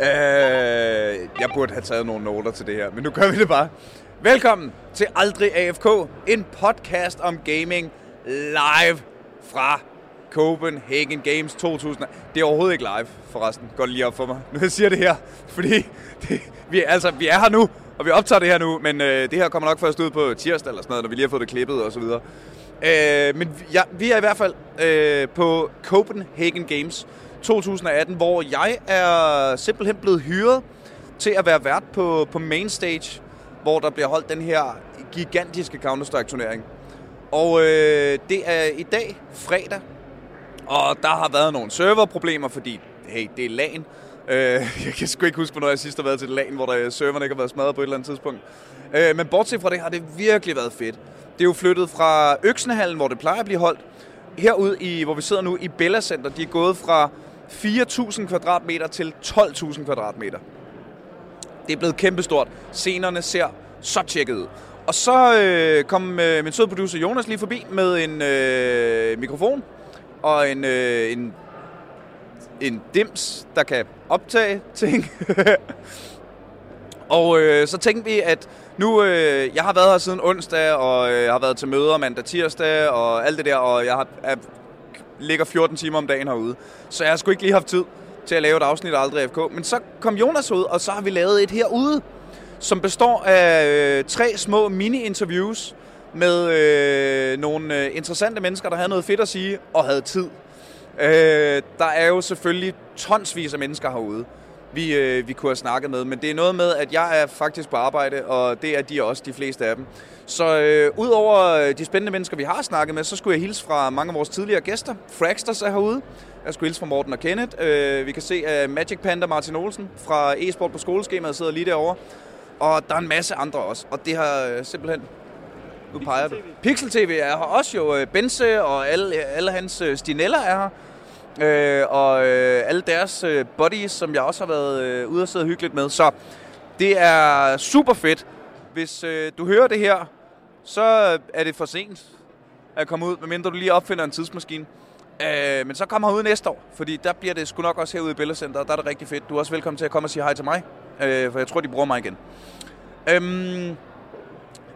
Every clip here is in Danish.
Øh, jeg burde have taget nogle noter til det her, men nu gør vi det bare. Velkommen til Aldrig AFK, en podcast om gaming live fra Copenhagen Games 2000. Det er overhovedet ikke live, forresten. Går lige op for mig, nu jeg siger det her. Fordi det, vi, altså, vi er her nu, og vi optager det her nu, men øh, det her kommer nok først ud på tirsdag eller sådan noget, når vi lige har fået det klippet og så videre. Øh, men ja, vi er i hvert fald øh, på Copenhagen Games 2018, hvor jeg er simpelthen blevet hyret til at være vært på, på main stage, hvor der bliver holdt den her gigantiske Counter-Strike-turnering. Og øh, det er i dag, fredag, og der har været nogle serverproblemer, fordi hey, det er LAN. Øh, jeg kan sgu ikke huske, hvornår jeg sidst har været til LAN, hvor der øh, serverne ikke har været smadret på et eller andet tidspunkt. Øh, men bortset fra det har det virkelig været fedt. Det er jo flyttet fra Øksenhallen, hvor det plejer at blive holdt, herud i, hvor vi sidder nu i Bella Center. De er gået fra 4.000 kvadratmeter til 12.000 kvadratmeter. Det er blevet kæmpestort. Scenerne ser så tjekket ud. Og så øh, kom øh, min søde producer Jonas lige forbi med en øh, mikrofon og en, øh, en, en dims, der kan optage ting. og øh, så tænkte vi, at nu, øh, jeg har været her siden onsdag, og øh, jeg har været til møder mandag tirsdag, og alt det der, og jeg har, er, ligger 14 timer om dagen herude. Så jeg har sgu ikke lige haft tid til at lave et afsnit af Aldrig FK. Men så kom Jonas ud, og så har vi lavet et herude, som består af øh, tre små mini-interviews med øh, nogle øh, interessante mennesker, der havde noget fedt at sige og havde tid. Øh, der er jo selvfølgelig tonsvis af mennesker herude, vi, øh, vi kunne have snakket med, men det er noget med, at jeg er faktisk på arbejde, og det er de også, de fleste af dem. Så øh, udover de spændende mennesker, vi har snakket med, så skulle jeg hilse fra mange af vores tidligere gæster. Fraxters er herude. Jeg skulle hilse fra Morten og Kenneth. Øh, vi kan se, at Magic Panda Martin Olsen fra e-sport på skoleskemaet sidder lige derovre. Og der er en masse andre også, og det har øh, simpelthen... Nu peger du. Pixel TV er her også jo. Øh, Benze og alle, alle hans øh, stineller er her. Øh, og øh, alle deres øh, buddies, som jeg også har været øh, ude og sidde hyggeligt med. Så det er super fedt. Hvis øh, du hører det her, så er det for sent at komme ud, medmindre du lige opfinder en tidsmaskine. Øh, men så kommer ud næste år, fordi der bliver det sgu nok også herude i Billedcenter, der er det rigtig fedt. Du er også velkommen til at komme og sige hej til mig, øh, for jeg tror, de bruger mig igen. Øhm,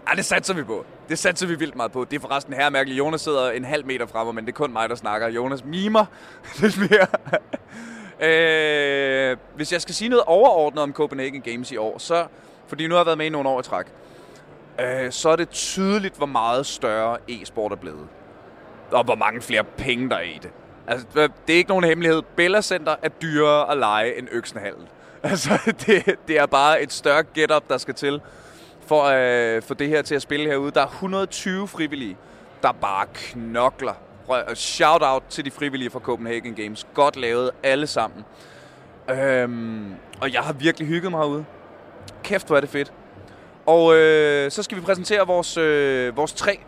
ej, det satser vi på. Det satser vi vildt meget på. Det er forresten her mærkeligt. Jonas sidder en halv meter fremme, men det er kun mig, der snakker. Jonas mimer lidt mere. øh, hvis jeg skal sige noget overordnet om Copenhagen Games i år, så, fordi nu har jeg været med i nogle år i træk, øh, så er det tydeligt, hvor meget større e-sport er blevet. Og hvor mange flere penge der er i det. Altså, det er ikke nogen hemmelighed. Bella Center er dyrere at lege end Øksenhallen. Altså, det, det er bare et større getup, der skal til for at øh, få det her til at spille herude. Der er 120 frivillige, der bare knokler. Øh, shout out til de frivillige fra Copenhagen Games. Godt lavet alle sammen. Øhm, og jeg har virkelig hygget mig herude. Kæft, hvor er det fedt. Og øh, så skal vi præsentere vores, øh, vores tre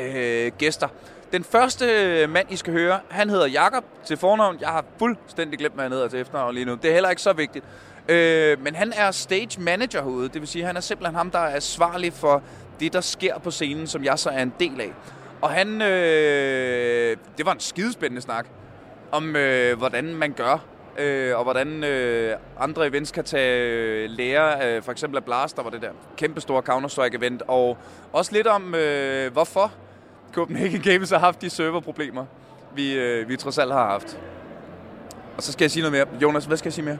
øh, gæster. Den første øh, mand, I skal høre, han hedder Jakob til fornavn. Jeg har fuldstændig glemt, hvad han hedder til efternavn lige nu. Det er heller ikke så vigtigt. Øh, men han er stage manager herude. Det vil sige, han er simpelthen ham, der er ansvarlig for det, der sker på scenen, som jeg så er en del af. Og han... Øh, det var en skidespændende snak om, øh, hvordan man gør øh, og hvordan øh, andre events kan tage øh, lære. Øh, for eksempel af Blast, der var det der kæmpestore Counter-Strike-event, og også lidt om, øh, hvorfor Copenhagen Games har haft de serverproblemer, vi, øh, vi trods alt har haft. Og så skal jeg sige noget mere. Jonas, hvad skal jeg sige mere?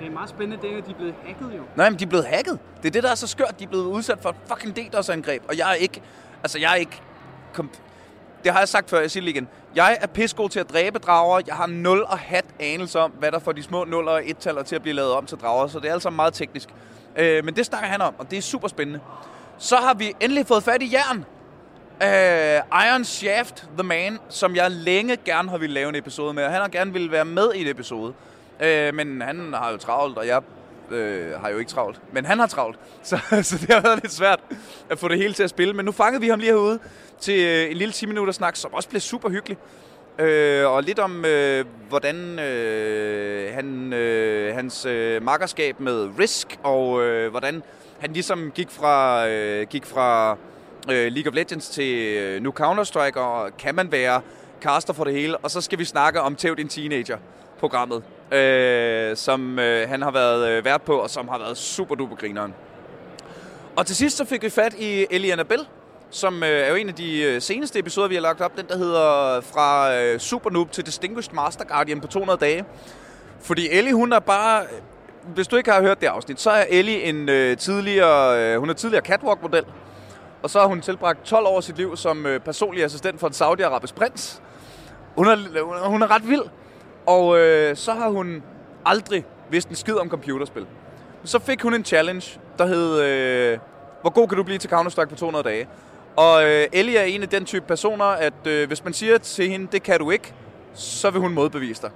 Det er meget spændende, det er, at de er blevet hacket jo. Nej, men de er blevet hacket. Det er det, der er så skørt. De er blevet udsat for et fucking DDoS-angreb. Og jeg er ikke... Altså, jeg er ikke... Kom, det har jeg sagt før, jeg siger det igen. Jeg er pissegod til at dræbe drager. Jeg har nul og hat anelse om, hvad der får de små 0 og 1-taller til at blive lavet om til drager. Så det er altså meget teknisk. Øh, men det snakker han om, og det er super spændende. Så har vi endelig fået fat i jern. Uh, Iron Shaft, The Man, som jeg længe gerne har ville lave en episode med. Og Han har gerne ville være med i en episode. Øh, men han har jo travlt, og jeg øh, har jo ikke travlt. Men han har travlt, så, så det har været lidt svært at få det hele til at spille. Men nu fangede vi ham lige herude til øh, en lille 10 minutter snak, som også blev super hyggelig. Øh, og lidt om, øh, hvordan øh, han, øh, hans øh, makkerskab med Risk, og øh, hvordan han ligesom gik fra, øh, gik fra øh, League of Legends til øh, nu Counter-Strike, og kan man være caster for det hele? Og så skal vi snakke om Tæv din Teenager-programmet, øh, som øh, han har været øh, vært på, og som har været super duper grineren. Og til sidst så fik vi fat i Ellie Annabelle, som øh, er jo en af de øh, seneste episoder, vi har lagt op. Den, der hedder øh, Fra øh, Super Noob til Distinguished Master Guardian på 200 dage. Fordi Ellie, hun er bare... Hvis du ikke har hørt det afsnit, så er Ellie en øh, tidligere... Øh, hun er tidligere catwalk-model. Og så har hun tilbragt 12 år af sit liv som øh, personlig assistent for en Saudi-Arabisk prins. Hun er, hun er ret vild. Og øh, så har hun aldrig vidst en skid om computerspil. Så fik hun en challenge, der hed... Øh, hvor god kan du blive til Counter-Strike på 200 dage? Og øh, Ellie er en af den type personer, at øh, hvis man siger til hende, det kan du ikke, så vil hun modbevise dig.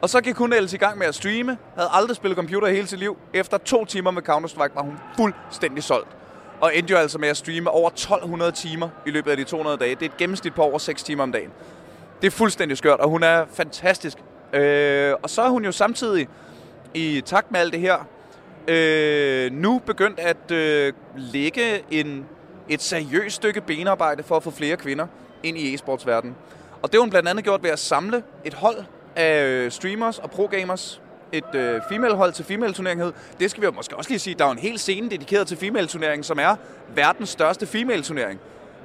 Og så gik hun ellers i gang med at streame, havde aldrig spillet computer hele sit liv. Efter to timer med Counter-Strike var hun fuldstændig solgt. Og endte jo altså med at streame over 1200 timer i løbet af de 200 dage. Det er et gennemsnit på over 6 timer om dagen. Det er fuldstændig skørt, og hun er fantastisk. Øh, og så er hun jo samtidig, i takt med alt det her, øh, nu begyndt at øh, lægge en, et seriøst stykke benarbejde for at få flere kvinder ind i e-sportsverdenen. Og det har hun blandt andet gjort ved at samle et hold af øh, streamers og pro-gamers. Et øh, female-hold til female-turnering Det skal vi jo måske også lige sige, der er en hel scene dedikeret til female-turneringen, som er verdens største female-turnering.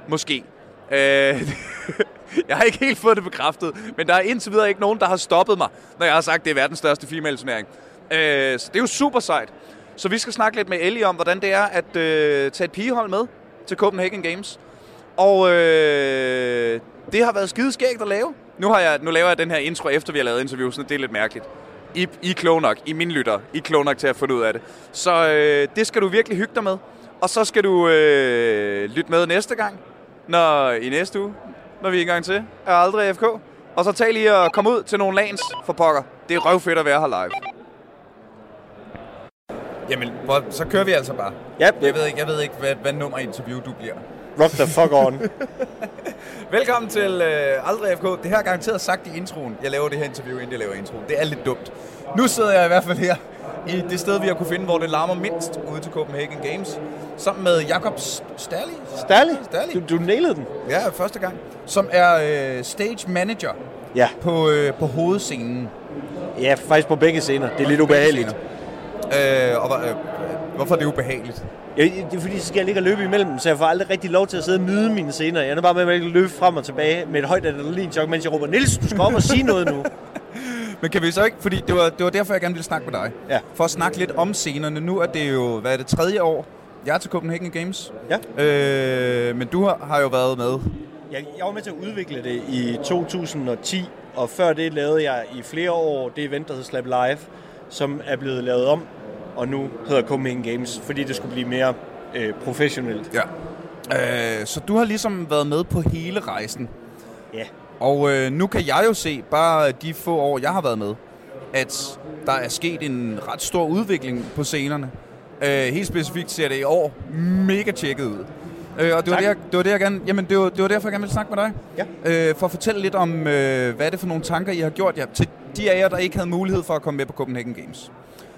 Måske. Øh, jeg har ikke helt fået det bekræftet, men der er indtil videre ikke nogen, der har stoppet mig, når jeg har sagt, at det er verdens største female-turnering. Øh, så det er jo super sejt. Så vi skal snakke lidt med Ellie om, hvordan det er at øh, tage et pigehold med til Copenhagen Games. Og øh, det har været skide skægt at lave. Nu, har jeg, nu laver jeg den her intro, efter vi har lavet interviewsene. Det er lidt mærkeligt. I, I er kloge nok. I min lytter. I er kloge nok til at få ud af det. Så øh, det skal du virkelig hygge dig med. Og så skal du øh, lytte med næste gang, når i næste uge, når vi er i gang til, er aldrig FK. Og så tag lige at komme ud til nogle lands for pokker. Det er røvfedt at være her live. Jamen, så kører vi altså bare. Ja, Jeg ved ikke, jeg ved ikke hvad, hvad nummer interview du bliver. rock the fuck on. Velkommen til øh, Aldrig FK. Det her er garanteret sagt i introen. Jeg laver det her interview, inden jeg laver introen. Det er lidt dumt. Nu sidder jeg i hvert fald her i det sted, vi har kunne finde, hvor det larmer mindst ude til Copenhagen Games. Sammen med Jakob Sterli. Stærlig. Stærlig. Du, du nailede den. Ja, første gang. Som er øh, stage manager Ja. på, øh, på hovedscenen. Ja, faktisk på begge scener. Det er lidt ubehageligt. Øh, og, øh, hvorfor er det ubehageligt? Ja, det er fordi, så skal jeg ligge og løbe imellem dem, så jeg får aldrig rigtig lov til at sidde og nyde mine scener. Jeg er bare med at løbe frem og tilbage med et højt adrenalinchok, mens jeg råber, Niels, du skal op og sige noget nu. Men kan vi så ikke, fordi det var, det var derfor, jeg gerne ville snakke med dig. Ja. For at snakke lidt om scenerne. Nu er det jo, hvad er det, tredje år, jeg er til Copenhagen Games. Ja. Øh, men du har, har jo været med. Jeg, jeg var med til at udvikle det i 2010, og før det lavede jeg i flere år det event, der hedder Slap Live, som er blevet lavet om, og nu hedder Copenhagen Games, fordi det skulle blive mere øh, professionelt. Ja. Øh, så du har ligesom været med på hele rejsen. Ja. Og øh, nu kan jeg jo se, bare de få år, jeg har været med, at der er sket en ret stor udvikling på scenerne. Øh, helt specifikt ser det i år mega tjekket ud. Øh, og det var, Tak. det, jeg, det var det, jeg gerne, jamen det var, det var derfor, jeg gerne ville snakke med dig. Ja. Øh, for at fortælle lidt om, øh, hvad er det for nogle tanker, I har gjort jer. Til de af jer, der ikke havde mulighed for at komme med på Copenhagen Games.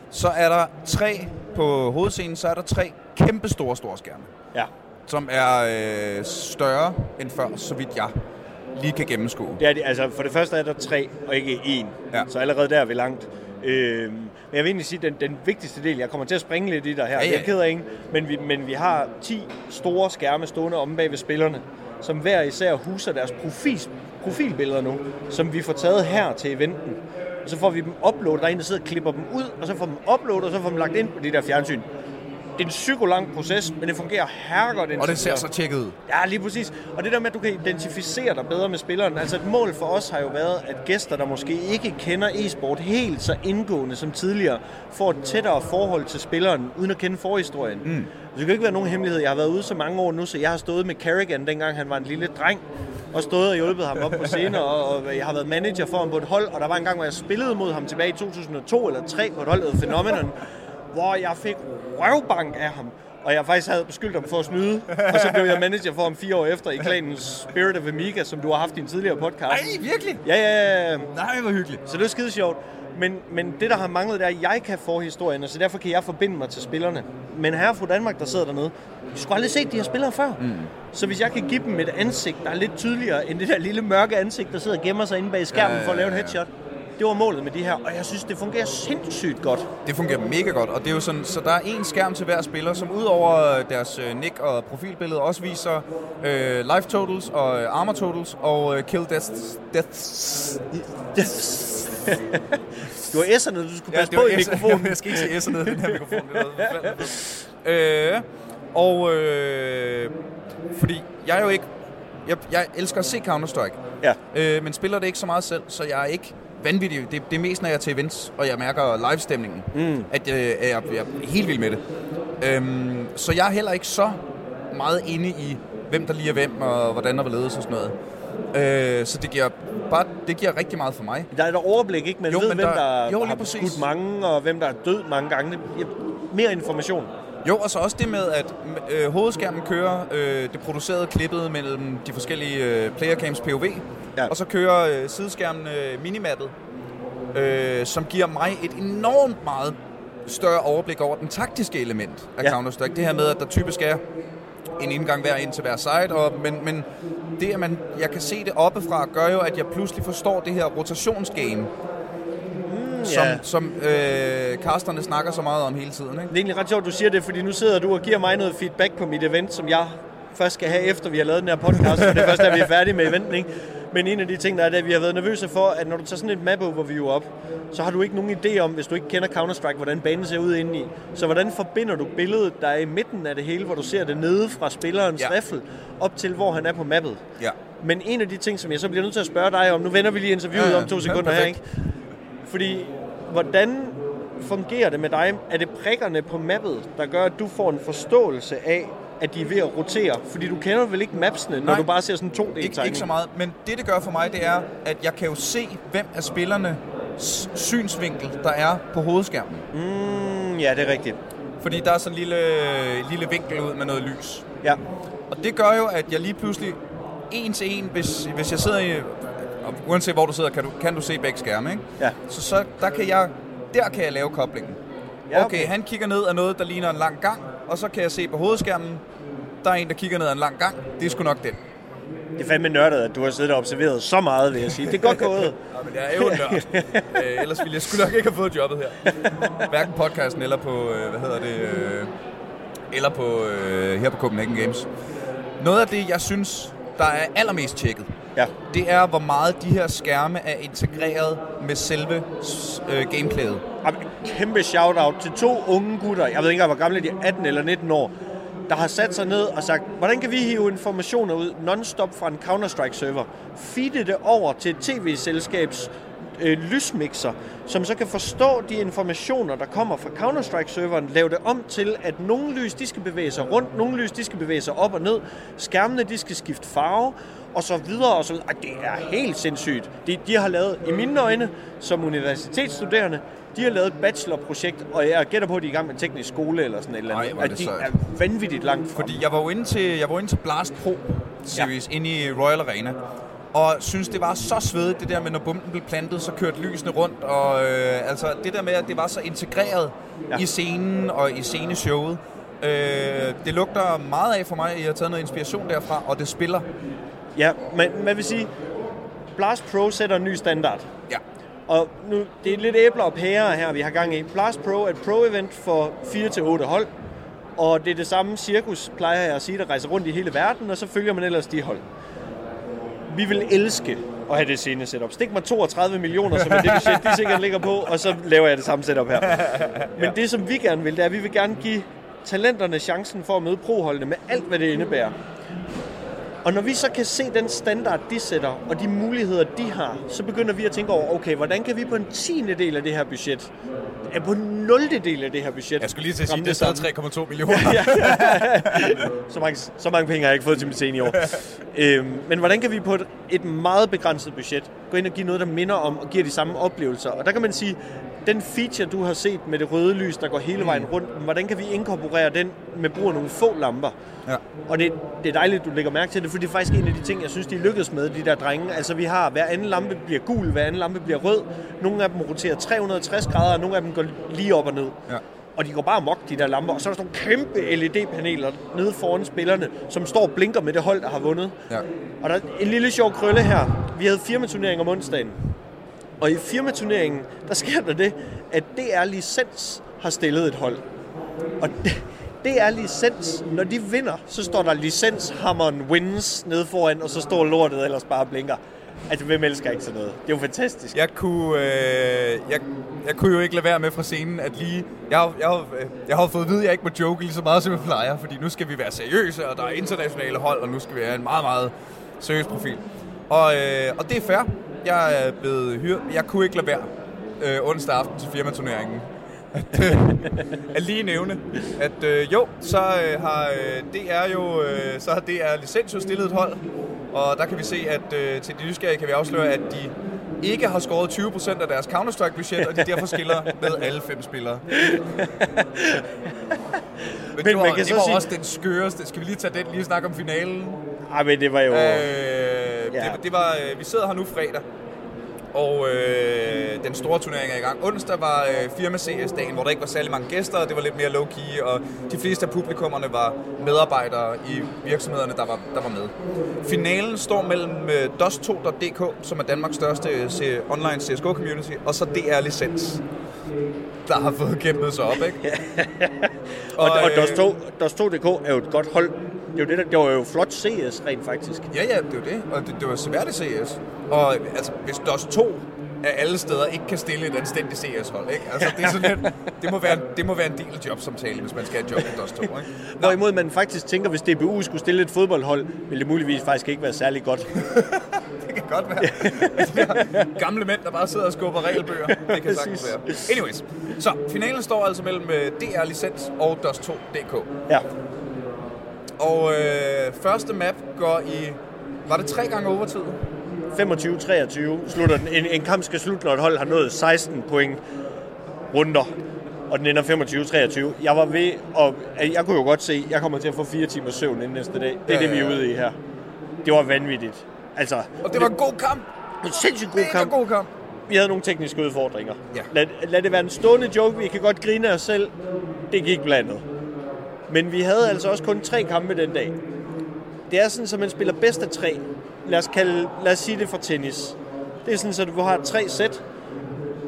Så er der tre på hovedscenen, så er der tre kæmpe store, store skærme Ja. som er øh, større end før, så vidt jeg lige kan gennemskue. Det er de, altså for det første er der tre, og ikke én. Ja. Så allerede der er vi langt. Øhm, men jeg vil egentlig sige, at den, den vigtigste del, jeg kommer til at springe lidt i der her, Ja, ja, jeg er ked af ikke, men vi, men vi har 10 store skærme stående om bag ved spillerne, som hver især huser deres profil, profilbilleder nu, som vi får taget her til eventen. Og så får vi dem uploadet, der er en, der sidder og klipper dem ud, og så får dem uploadet, og så får dem lagt ind på det der fjernsyn. Det er en psykolang proces, men det fungerer herregodt. Og det ser så tjekket ud. Ja, lige præcis. Og det der med, at du kan identificere dig bedre med spilleren. Altså et mål for os har jo været, at gæster, der måske ikke kender e-sport helt så indgående som tidligere, får et tættere forhold til spilleren, uden at kende forhistorien. Mm. Det kan ikke være nogen hemmelighed. Jeg har været ude så mange år nu, så jeg har stået med Carrigan, dengang han var en lille dreng, og stået og hjulpet ham op på scener, og, og jeg har været manager for ham på et hold, og der var en gang, hvor jeg spillede mod ham tilbage i 2002 eller 2003 på et hold, der Phenomenon, hvor jeg fik røvbank af ham. Og jeg faktisk havde beskyldt ham for at snyde. Og så blev jeg manager for ham fire år efter i klanen Spirit of Amiga, som du har haft i en tidligere podcast. Ej, virkelig? Ja, ja, ja. Nej, hvor hyggeligt. Så det er skide sjovt. Men, men det, der har manglet, det er, at jeg kan forhistorien, og så derfor kan jeg forbinde mig til spillerne. Men her fra Danmark, der sidder dernede, de skulle aldrig set de her spillere før. Mm. Så hvis jeg kan give dem et ansigt, der er lidt tydeligere end det der lille mørke ansigt, der sidder og gemmer sig inde bag skærmen Ja, for at lave en ja, ja. headshot, Det var målet med de her, og jeg synes, det fungerer sindssygt godt. Det fungerer mega godt, og det er jo sådan, så der er en skærm til hver spiller, som udover deres øh, nick og profilbillede også viser øh, life totals og øh, armor totals og øh, kill deaths. deaths. Du har S'erne, du skulle passe på i mikrofonen. jeg skal ikke sige S'erne i den her mikrofon. Øh, og øh, fordi jeg er jo ikke... Jeg, jeg elsker at se Counter-Strike, Ja. øh, men spiller det ikke så meget selv, så jeg er ikke vanvittig. Det, det er mest, når jeg er til events, og jeg mærker livestemningen, mm. at øh, jeg, jeg er helt vild med det. Øhm, så jeg er heller ikke så meget inde i, hvem der lige er hvem, og hvordan der vil ledes og sådan noget. Øh, så det giver, bare, det giver rigtig meget for mig. Der er et overblik, ikke? Man Jo, ved, men hvem der- der, jo, har skudt mange, og hvem der er død mange gange. Mere information. Jo, og så også det med, at øh, hovedskærmen kører øh, det producerede klippet mellem de forskellige øh, playercams POV, Ja. og så kører øh, sideskærmen øh, minimappet, øh, som giver mig et enormt meget større overblik over den taktiske element af ja. Counter-Strike. Det her med, at der typisk er en indgang hver ind til hver side, og, men, men det, at man, jeg kan se det oppefra, gør jo, at jeg pludselig forstår det her rotationsgame, mm, som, ja. som øh, casterne snakker så meget om hele tiden. Ikke? Det er egentlig ret sjovt, du siger det, fordi nu sidder du og giver mig noget feedback på mit event, som jeg først skal have, efter vi har lavet den her podcast, for det er først, da vi er færdige med eventen, ikke? Men en af de ting, der er, det at vi har været nervøse for, at når du tager sådan et map overview op, så har du ikke nogen idé om, hvis du ikke kender Counter-Strike, hvordan banen ser ud indeni. Så hvordan forbinder du billedet, der er i midten af det hele, hvor du ser det nede fra spillerens Ja. riffel, op til, hvor han er på mappet? Ja. Men en af de ting, som jeg så bliver nødt til at spørge dig om, nu vender vi lige interviewet Ja, ja. om to Ja, sekunder her, perfekt. ikke? Fordi, hvordan fungerer det med dig? Er det prikkerne på mappet, der gør, at du får en forståelse af, at de er ved at rotere? Fordi du kender vel ikke mapsene, når Nej. du bare ser sådan to d Ikke, ikke så meget, men det det gør for mig, det er, at jeg kan jo se, hvem af spillerne synsvinkel, der er på hovedskærmen. Mm, ja, det er rigtigt. Fordi der er sådan en lille, lille vinkel ud med noget lys. Ja. Og det gør jo, at jeg lige pludselig en til en, hvis, hvis jeg sidder i... og Uanset hvor du sidder, kan du, kan du se begge skærme, ikke? Ja. Så, så der, kan jeg, der kan jeg lave koblingen. Ja, okay. okay. han kigger ned af noget, der ligner en lang gang, og så kan jeg se på hovedskærmen, der er en, der kigger ned ad en lang gang. Det er sgu nok den. Det er fandme nørdet, at du har siddet og observeret så meget, vil jeg sige. Det er godt gået. Ja, men jeg er jo nørd. øh, ellers ville jeg sgu nok ikke have fået jobbet her. Hverken podcasten eller på, øh, hvad hedder det, øh, eller på, øh, her på Copenhagen Games. Noget af det, jeg synes, der er allermest tjekket, Ja. det er, hvor meget de her skærme er integreret med selve øh, gameplayet. Jamen, Kæmpe shout-out til to unge gutter, jeg ved ikke hvor gamle de er, 18 eller 19 år, der har sat sig ned og sagt, hvordan kan vi hive informationer ud non-stop fra en Counter-Strike-server, feede det over til et tv-selskabs øh, lysmixer, som så kan forstå de informationer, der kommer fra Counter-Strike-serveren, lave det om til, at nogle lys, de skal bevæge sig rundt, nogle lys, de skal bevæge sig op og ned, skærmene, de skal skifte farve, og så videre og så videre. Ej, det er helt sindssygt. De, de har lavet, i mine øjne, som universitetsstuderende, de har lavet et bachelorprojekt, og jeg gætter på, at de er i gang med en teknisk skole eller sådan et eller Ej, andet. er at de sejt. er vanvittigt langt fra. Fordi jeg var jo inde til, jeg var inde til Blast Pro Series ja. inde i Royal Arena. Og synes, det var så svedigt, det der med, når bomben blev plantet, så kørte lysene rundt. Og øh, altså, det der med, at det var så integreret Ja. i scenen og i sceneshowet. Øh, det lugter meget af for mig. Jeg har taget noget inspiration derfra, og det spiller. Ja, men hvad vil sige, Blast Pro sætter en ny standard. Ja. Og nu, det er lidt æbler og pærer her, vi har gang i. Blast Pro er et pro-event for 4-8 hold. Og det er det samme cirkus, plejer jeg at sige, der rejser rundt i hele verden, og så følger man ellers de hold. Vi vil elske at have det scene setup. Stik mig 32 millioner, som er det budget, de sikkert ligger på, og så laver jeg det samme setup her. Men det, som vi gerne vil, det er, at vi vil gerne give talenterne chancen for at møde proholdene med alt, hvad det indebærer. Og når vi så kan se den standard, de sætter, og de muligheder, de har, så begynder vi at tænke over, okay, hvordan kan vi på en tiende del af det her budget, ja, på en nulte del af det her budget, Jeg skulle lige til at sige, det er samme? stadig 3,2 millioner. så, mange, så mange penge har jeg ikke fået til i år. øhm, men hvordan kan vi på et, et meget begrænset budget gå ind og give noget, der minder om og giver de samme oplevelser? Og der kan man sige, den feature, du har set med det røde lys, der går hele vejen rundt, hvordan kan vi inkorporere den med brug af nogle få lamper? Ja. Og det, det er dejligt, du lægger mærke til det, for det er faktisk en af de ting, jeg synes, de lykkedes med, de der drenge. Altså vi har, hver anden lampe bliver gul, hver anden lampe bliver rød. Nogle af dem roterer 360 grader, og nogle af dem går lige op og ned. Ja. Og de går bare mok, de der lamper. Og så er der sådan nogle kæmpe LED-paneler nede foran spillerne, som står og blinker med det hold, der har vundet. Ja. Og der er en lille sjov krølle her. Vi havde firmaturnering om onsdagen. Og i firmaturneringen, der sker der det, at DR Licens har stillet et hold. Og det, det er licens. Når de vinder, så står der licenshammeren wins nede foran, og så står lortet ellers bare og blinker. Altså, hvem elsker ikke sådan noget? Det er jo fantastisk. Jeg kunne, øh, jeg, jeg kunne jo ikke lade være med fra scenen, at lige... Jeg, jeg, øh, jeg har fået at vide, at jeg ikke må joke lige så meget, som jeg plejer, fordi nu skal vi være seriøse, og der er internationale hold, og nu skal vi have en meget, meget seriøs profil. Og, øh, og det er fair. Jeg er blevet hyret. Jeg kunne ikke lade være øh, onsdag aften til firmaturneringen. At, øh, at lige nævne, at øh, jo, så øh, har øh, DR jo, øh, så har DR licens jo stillet et hold, og der kan vi se, at øh, til de nysgerrige kan vi afsløre, at de ikke har skåret 20% af deres Counter-Strike-budget, og de derfor skiller med alle fem spillere. Men, det var, man kan det så var sige- også den skøreste. Skal vi lige tage den lige snakke om finalen? Ej, men det var jo... Øh, Ja. det, det var, øh, vi sidder her nu fredag, og øh, den store turnering er i gang. Onsdag var øh, firma CS-dagen, hvor der ikke var særlig mange gæster, og det var lidt mere low-key, og de fleste af publikummerne var medarbejdere i virksomhederne, der var, der var med. Finalen står mellem øh, DOS2.dk, som er Danmarks største øh, C- online CSGO-community, og så DR Licens, der har fået kæmpet sig op, ikke? Og, og øh, DOS2, DOS2.dk er jo et godt hold. Det, jo det, der, det var jo flot CS rent faktisk. Ja, ja, det er jo det. Og det, det var svært CS. Og altså, hvis DOS 2 af alle steder ikke kan stille et anstændigt CS-hold, ikke? Altså, det, er sådan lidt, det, må være, det må være en del af jobsamtalen, hvis man skal have et job i DOS 2, ikke? Hvorimod man faktisk tænker, hvis DBU skulle stille et fodboldhold, ville det muligvis faktisk ikke være særlig godt. Det kan godt være. Der gamle mænd, der bare sidder og skubber regelbøger. Det kan sagtens være. Anyways. Så, finalen står altså mellem øh, DR Licens og DOS2.dk. Ja. Og øh, første map går i... Var det tre gange overtid? 25-23 slutter den. En, en kamp skal slutte, når et hold har nået 16 point runder. Og den ender 25-23. Jeg var ved, og jeg kunne jo godt se, jeg kommer til at få fire timer søvn inden næste dag. Det er Ja, det, vi er ude i her. Det var vanvittigt. Altså, Og det var en god kamp. en sindssygt god kamp. god kamp. Vi havde nogle tekniske udfordringer. Ja. Lad, lad det være en stående joke. Vi kan godt grine af os selv. Det gik blandet. Men vi havde altså også kun tre kampe den dag. Det er sådan, at man spiller bedst af tre. Lad os, kalde, lad os sige det for tennis. Det er sådan, at du har tre sæt.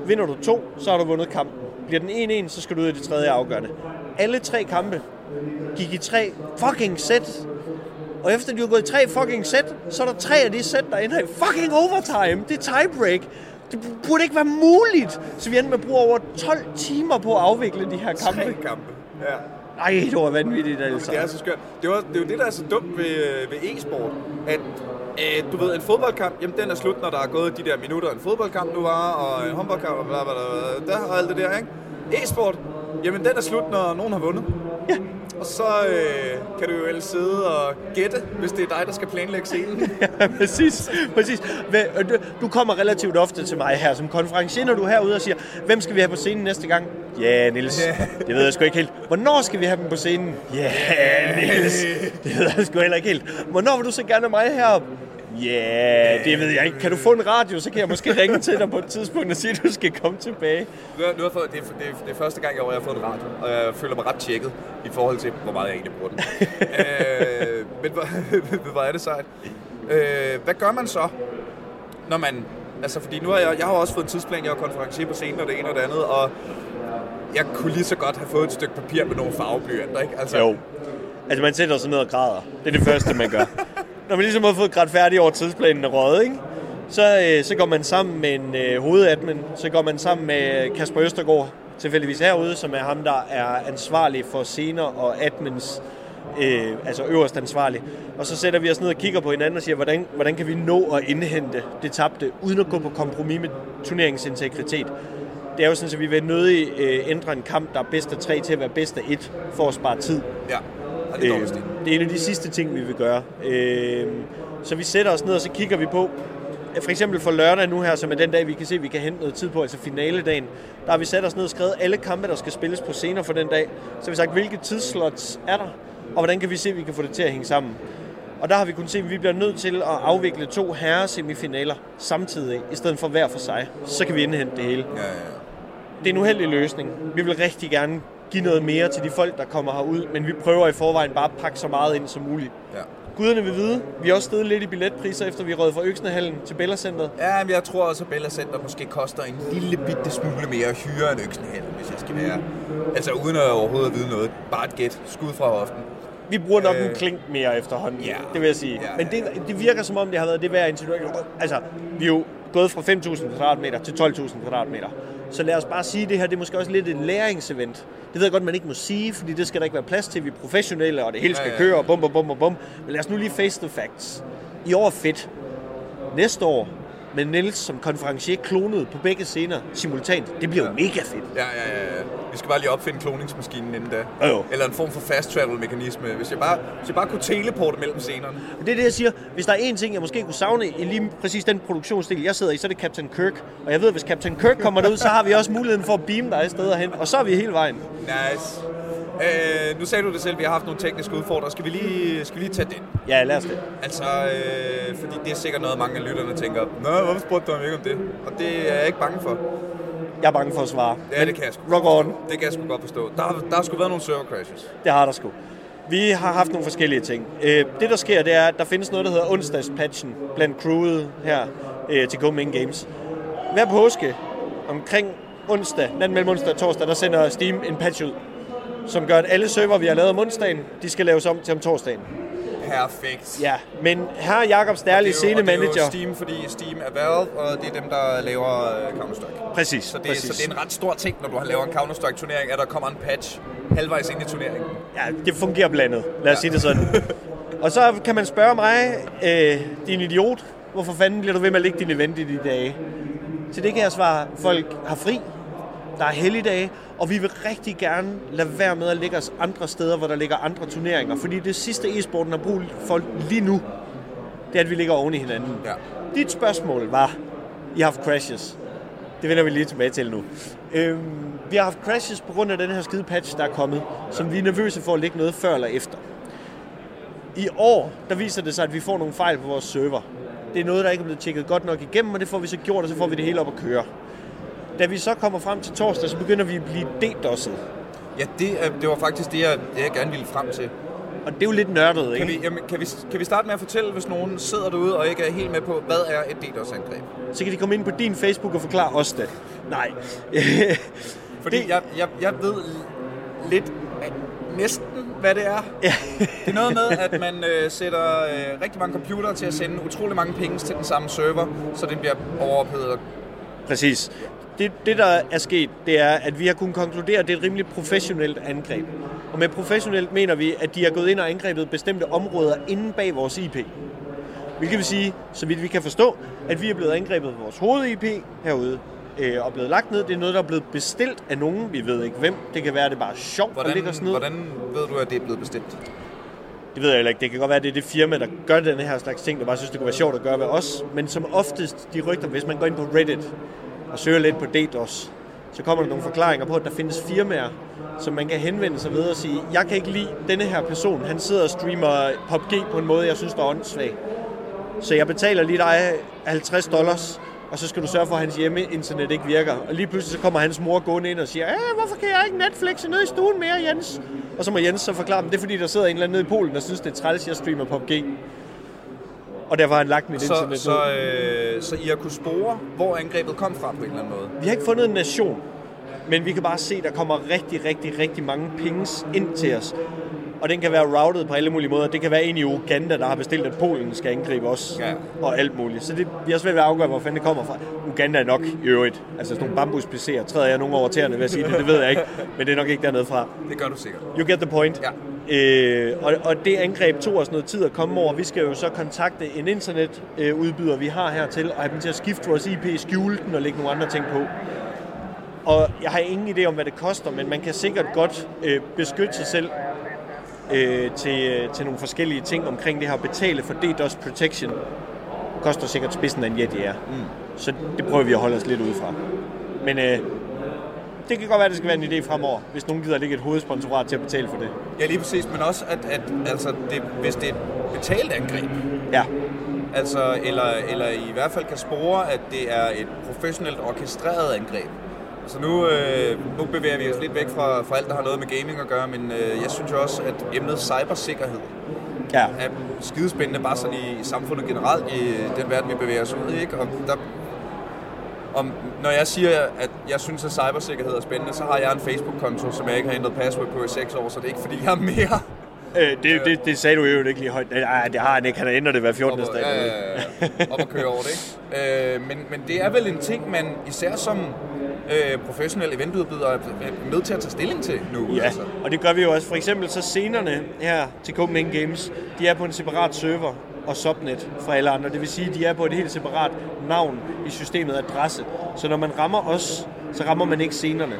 Vinder du to, så har du vundet kampen. Bliver den 1-1, så skal du ud i det tredje afgørende. Alle tre kampe gik i tre fucking sæt. Og efter de har gået i tre fucking sæt, så er der tre af de sæt, der ender i fucking overtime. Det er tiebreak. Det burde ikke være muligt. Så vi endte med at bruge over 12 timer på at afvikle de her kampe. Tre kampe. Ja. Ej, det var vanvittigt altså. Det er så skørt. Det, var, det er jo det, der er så dumt ved, øh, ved e-sport. At øh, du ved, en fodboldkamp, jamen den er slut, når der er gået de der minutter, en fodboldkamp nu var, og en håndboldkamp, og bla, bla, bla, bla, der, og alt det der, ikke? E-sport, jamen den er slut, når nogen har vundet. Ja. Og så øh, kan du jo ellers sidde og gætte, hvis det er dig, der skal planlægge scenen. Ja, præcis. præcis. Du- kommer relativt ofte til mig her som konferencier, når du er herude og siger, hvem skal vi have på scenen næste gang? Ja, Niels. Det ved jeg sgu ikke helt. Hvornår skal vi have dem på scenen? Ja, Niels. Det ved jeg sgu heller ikke helt. Hvornår vil du så gerne have mig heroppe? Ja, det ved jeg ikke. Kan du få en radio, så kan jeg måske ringe til dig på et tidspunkt og sige, at du skal komme tilbage. Nu har, nu har fået, det, er, det, er, det er første gang, jeg har fået en radio, og jeg føler mig ret tjekket i forhold til, hvor meget jeg egentlig bruger den. øh, men hvor, hvor er det sejt. Øh, hvad gør man så, når man... Altså, fordi nu har jeg, jeg har også fået en tidsplan, jeg har konferencier på scenen og det ene og det andet, og jeg kunne lige så godt have fået et stykke papir med nogle farveblyanter, ikke? Altså, Jo. Altså, man sætter sig ned og græder. Det er det første, man gør. Når man ligesom har fået grædt færdig over tidsplanen og røget, ikke? Så, øh, så går man sammen med en øh, hovedadmin, så går man sammen med Kasper Østergaard, tilfældigvis herude, som er ham, der er ansvarlig for scener og admins, øh, altså øverst ansvarlig. Og så sætter vi os ned og kigger på hinanden og siger, hvordan, hvordan kan vi nå at indhente det tabte, uden at gå på kompromis med turneringens integritet. Det er jo sådan, at vi vil nødig øh, ændre en kamp, der er bedst af tre til at være bedst af et, for at spare tid. ja. Og det er Øh, det er en af de sidste ting, vi vil gøre. Øh, så vi sætter os ned, og så kigger vi på, for eksempel for lørdag nu her, som er den dag, vi kan se, vi kan hente noget tid på, altså finaledagen, der har vi sat os ned og skrevet alle kampe, der skal spilles på scener for den dag. Så har vi sagt, hvilke tidsslots er der, og hvordan kan vi se, at vi kan få det til at hænge sammen. Og der har vi kunnet se, at vi bliver nødt til at afvikle to herresemifinaler samtidig, i stedet for hver for sig. Så kan vi indhente det hele. Ja, ja. Det er en uheldig løsning. Vi vil rigtig gerne give noget mere til de folk, der kommer herud, men vi prøver i forvejen bare at pakke så meget ind som muligt. ja. guderne vil vide. Vi er også steget lidt i billetpriser, efter vi rød fra Øksnehallen til Bella Center. Ja, men jeg tror også, at Bella Center måske koster en lille bitte smule mere at hyre en Øksenhal, hvis jeg skal være. Altså uden at overhovedet vide noget. Bare et gæt. Skud fra hoften. Vi bruger nok Øh, en klink mere efterhånden, ja. det vil jeg sige. Ja, Men det, det virker som om, det har været det værd indtil nu. Altså, vi er jo gået fra 5.000 kvadratmeter til 12.000 kvadratmeter. Så lad os bare sige, at det her det er måske også lidt en læringsevent. Det ved jeg godt, man ikke må sige, fordi det skal der ikke være plads til. Vi er professionelle, og det hele skal køre, og bum, bum, bum, bum, bum. Men lad os nu lige face the facts. I år er fedt. Næste år, med Niels som konferencier klonet på begge scener simultant, det bliver jo mega fedt. Ja, ja, ja. ja. Vi skal bare lige opfinde kloningsmaskinen inden da. Jo, jo. Eller en form for fast travel mekanisme. Hvis jeg bare, hvis jeg bare kunne teleporte mellem scenerne. Og det er det, jeg siger. Hvis der er én ting, jeg måske kunne savne i lige præcis den produktionsstil, jeg sidder i, så er det Captain Kirk. Og jeg ved, at hvis Captain Kirk kommer derud, så har vi også muligheden for at beame dig et sted hen. Og så er vi hele vejen. Nice. Øh, nu sagde du det selv, vi har haft nogle tekniske udfordringer. Skal vi lige, skal vi lige tage den? Ja, lad os det. Altså, øh, fordi det er sikkert noget, mange af lytterne tænker, Nå, hvorfor spurgte du ham ikke om det? Og det er jeg ikke bange for. Jeg er bange for at svare. Ja, det kan jeg sgu Rock on. Det kan jeg sgu godt forstå. Der, har- der har sgu været nogle server crashes. Det har der sgu. Vi har haft nogle forskellige ting. Øh, Det, der sker, det er, at der findes noget, der hedder onsdagspatchen blandt crewet her øh, til Copenhagen Games. Hver påske, omkring onsdag, den mellem onsdag og torsdag, der sender Steam en patch ud, som gør, at alle server, vi har lavet om onsdagen, de skal laves om til om torsdagen. Perfekt. Ja, men her Jakob Stærlig, er jo- og Det er Steam, fordi Steam er Valve, og det er dem, der laver øh, Counter-Strike. Præcis, Så det, præcis. så det er en ret stor ting, når du laver en Counter-Strike-turnering, at der kommer en patch halvvejs ind i turneringen. Ja, det fungerer blandet. Lad os Ja. sige det sådan. Og så kan man spørge mig, øh, din idiot, hvorfor fanden bliver du ved med at lægge din event i de dage? Til det kan jeg svare, folk har fri, der er helligdage, og vi vil rigtig gerne lade være med at lægge os andre steder, hvor der ligger andre turneringer. Fordi det sidste e-sporten har brug for lige nu, det er, at vi ligger oven i hinanden. Ja. Dit spørgsmål var, I har haft crashes. Det vender vi lige tilbage til nu. Øhm, vi har haft crashes på grund af den her skide patch, der er kommet, som vi er nervøse for at lægge noget før eller efter. I år, der viser det sig, at vi får nogle fejl på vores server. Det er noget, der ikke er blevet tjekket godt nok igennem, og det får vi så gjort, og så får vi det hele op at køre. Da vi så kommer frem til torsdag, så begynder vi at blive DDoS'et. Ja, det, det var faktisk det jeg, det, jeg gerne ville frem til. Og det er jo lidt nørdet, ikke? Kan vi, jamen, kan, vi, kan vi starte med at fortælle, hvis nogen sidder derude og ikke er helt med på, hvad er et DDoS-angreb? Så kan de komme ind på din Facebook og forklare os det. Nej. Fordi Det- jeg, jeg, jeg ved lidt næsten, hvad det er. Ja. Det er noget med, at man øh, sætter øh, rigtig mange computere til at sende utrolig mange penge til den samme server, så den bliver overophedet. Præcis. Det, det, der er sket, det er, at vi har kunnet konkludere, at det er et rimelig professionelt angreb. Og med professionelt mener vi, at de har gået ind og angrebet bestemte områder inde bag vores IP. Hvilket vil sige, så vidt vi kan forstå, at vi er blevet angrebet på vores hoved-IP herude øh, og blevet lagt ned. Det er noget, der er blevet bestilt af nogen. Vi ved ikke hvem. Det kan være, at det bare er sjovt at Hvordan, ligge os ned. hvordan ved du, at det er blevet bestemt? Det ved jeg heller ikke. Det kan godt være, at det er det firma, der gør den her slags ting, der bare synes, det kunne være sjovt at gøre ved os. Men som oftest, de rygter, hvis man går ind på Reddit og søger lidt på DDoS, så kommer der nogle forklaringer på, at der findes firmaer, som man kan henvende sig ved og sige, jeg kan ikke lide denne her person. Han sidder og streamer PUBG på en måde, jeg synes, der er åndssvag. Så jeg betaler lige dig 50 dollars, og så skal du sørge for, at hans hjemmeinternet ikke virker. Og lige pludselig så kommer hans mor gående ind og siger, ja, hvorfor kan jeg ikke Netflixe ned i stuen mere, Jens? Og så må Jens så forklare, at det er fordi, der sidder en eller anden nede i Polen, der synes, det er træls, jeg streamer PUBG. Og derfor har han lagt mit Så, internet så, ned. øh, så I har kunne spore, hvor angrebet kom fra på en eller anden måde? Vi har ikke fundet en nation, men vi kan bare se, at der kommer rigtig, rigtig, rigtig mange penge ind til os. Og den kan være routed på alle mulige måder. Det kan være en i Uganda, der har bestilt, at Polen skal angribe os. Ja. Og alt muligt. Så det, vi har svært ved at afgøre, hvor fanden det kommer fra. Uganda er nok i øvrigt. Altså sådan nogle bambus PC'er. Træder jeg nogen over tæerne ved at sige det? Det ved jeg ikke. Men det er nok ikke dernede fra. Det gør du sikkert. You get the point. Ja. Øh, og, og det angreb tog os noget tid at komme over. Vi skal jo så kontakte en internetudbyder, vi har hertil, og have dem til at skifte vores IP, skjule den og lægge nogle andre ting på. Og jeg har ingen idé om, hvad det koster, men man kan sikkert godt øh, beskytte sig selv øh, til, til nogle forskellige ting omkring det her. Betale for DDoS Protection koster sikkert spidsen af en Yeti er. Mm. Så det prøver vi at holde os lidt ud fra. Men øh, det kan godt være, at det skal være en idé fremover, hvis nogen gider lægge et hovedsponsorat til at betale for det. Ja, lige præcis, men også, at, at altså, det, hvis det er et betalt angreb, Ja, altså, eller, eller i hvert fald kan spore, at det er et professionelt orkestreret angreb. Så nu, øh, nu bevæger vi os lidt væk fra, fra alt, der har noget med gaming at gøre, men øh, jeg synes jo også, at emnet cybersikkerhed Ja. er skidespændende bare sådan i, i samfundet generelt, i den verden, vi bevæger os ud i. Ikke? Og der, om, når jeg siger, at jeg synes, at cybersikkerhed er spændende, så har jeg en Facebook-konto, som jeg ikke har ændret password på i 6 år, så det er ikke fordi, jeg er mere... Øh, det, det, det sagde du jo ikke lige højt. Nej, det har han ikke. Han har ændret det hver 14. op, dag. ja, ja, ja, op og køre over det. Ikke? Øh, men, men det er vel en ting, man især som øh, professionel eventudbyder er med til at tage stilling til nu. Ja, Altså. og det gør vi jo også. For eksempel så scenerne her til Copenhagen Games, de er på en separat server og subnet fra alle andre. Det vil sige, at de er på et helt separat navn i systemet adresse. Så når man rammer os, så rammer man ikke scenerne.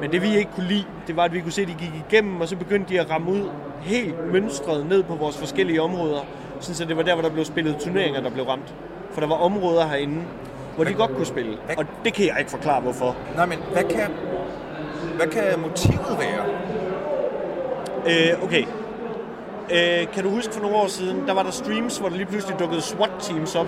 Men det vi ikke kunne lide, det var, at vi kunne se, at de gik igennem, og så begyndte de at ramme ud helt mønstret ned på vores forskellige områder. Sådan, så det var der, hvor der blev spillet turneringer, der blev ramt. For der var områder herinde, hvor de godt kunne spille. Og det kan jeg ikke forklare, hvorfor. Nej, men hvad kan, hvad kan motivet være? Øh, okay. Øh, kan du huske for nogle år siden, der var der streams, hvor der lige pludselig dukkede SWAT-teams op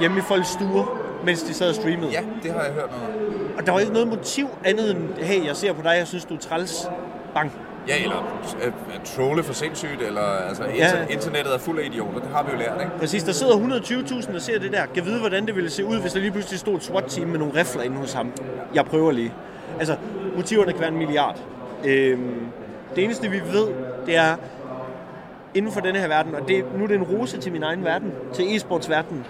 hjemme i folks stuer, mens de sad og streamede. Ja, det har jeg hørt noget om. Og der var ikke noget motiv andet end, hey, jeg ser på dig, jeg synes, du er træls. Bang. Ja, eller øh, trolle for sindssygt, eller altså, Ja. internettet er fuld af idioter, det har vi jo lært, ikke? Præcis, der sidder 120.000 og ser det der. Kan vide, hvordan det ville se ud, hvis der lige pludselig stod et SWAT-team med nogle rifler inde hos ham. Jeg prøver lige. Altså, motiverne kan være en milliard. Øhm, det eneste, vi ved, det er, inden for denne her verden, og det, nu er det en rose til min egen verden, til e-sportsverdenen,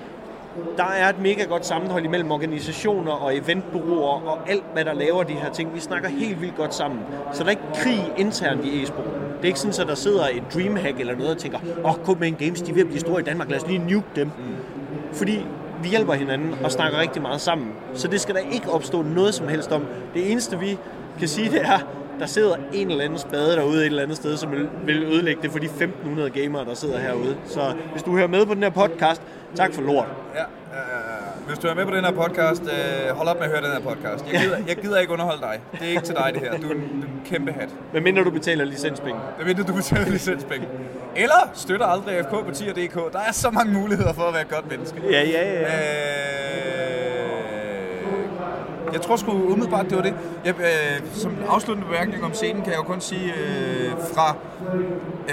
der er et mega godt sammenhold imellem organisationer og eventbureauer og alt, hvad der laver de her ting. Vi snakker helt vildt godt sammen. Så der er ikke krig internt i e-sport. Det er ikke sådan, at der sidder et Dreamhack eller noget og tænker, åh, oh, Copenhagen Games, de er ved at blive store i Danmark, lad os lige nuke dem. Fordi vi hjælper hinanden og snakker rigtig meget sammen. Så det skal der ikke opstå noget som helst om. Det eneste, vi kan sige, det er, der sidder en eller anden spade derude et eller andet sted, som vil, ødelægge det for de 1500 gamere, der sidder herude. Så hvis du hører med på den her podcast, tak for lort. Ja, ja, ja. Hvis du er med på den her podcast, øh, hold op med at høre den her podcast. Jeg gider, jeg gider ikke underholde dig. Det er ikke til dig, det her. Du er en, du er en kæmpe hat. Men mindre du betaler licenspenge. Det ved du, du betaler licenspenge. Eller støtter aldrig FK på tier.dk. Der er så mange muligheder for at være et godt menneske. Ja, ja, ja. Øh, jeg tror sgu umiddelbart, det var det. Jeg, øh, som afsluttende bemærkning om scenen, kan jeg jo kun sige øh, fra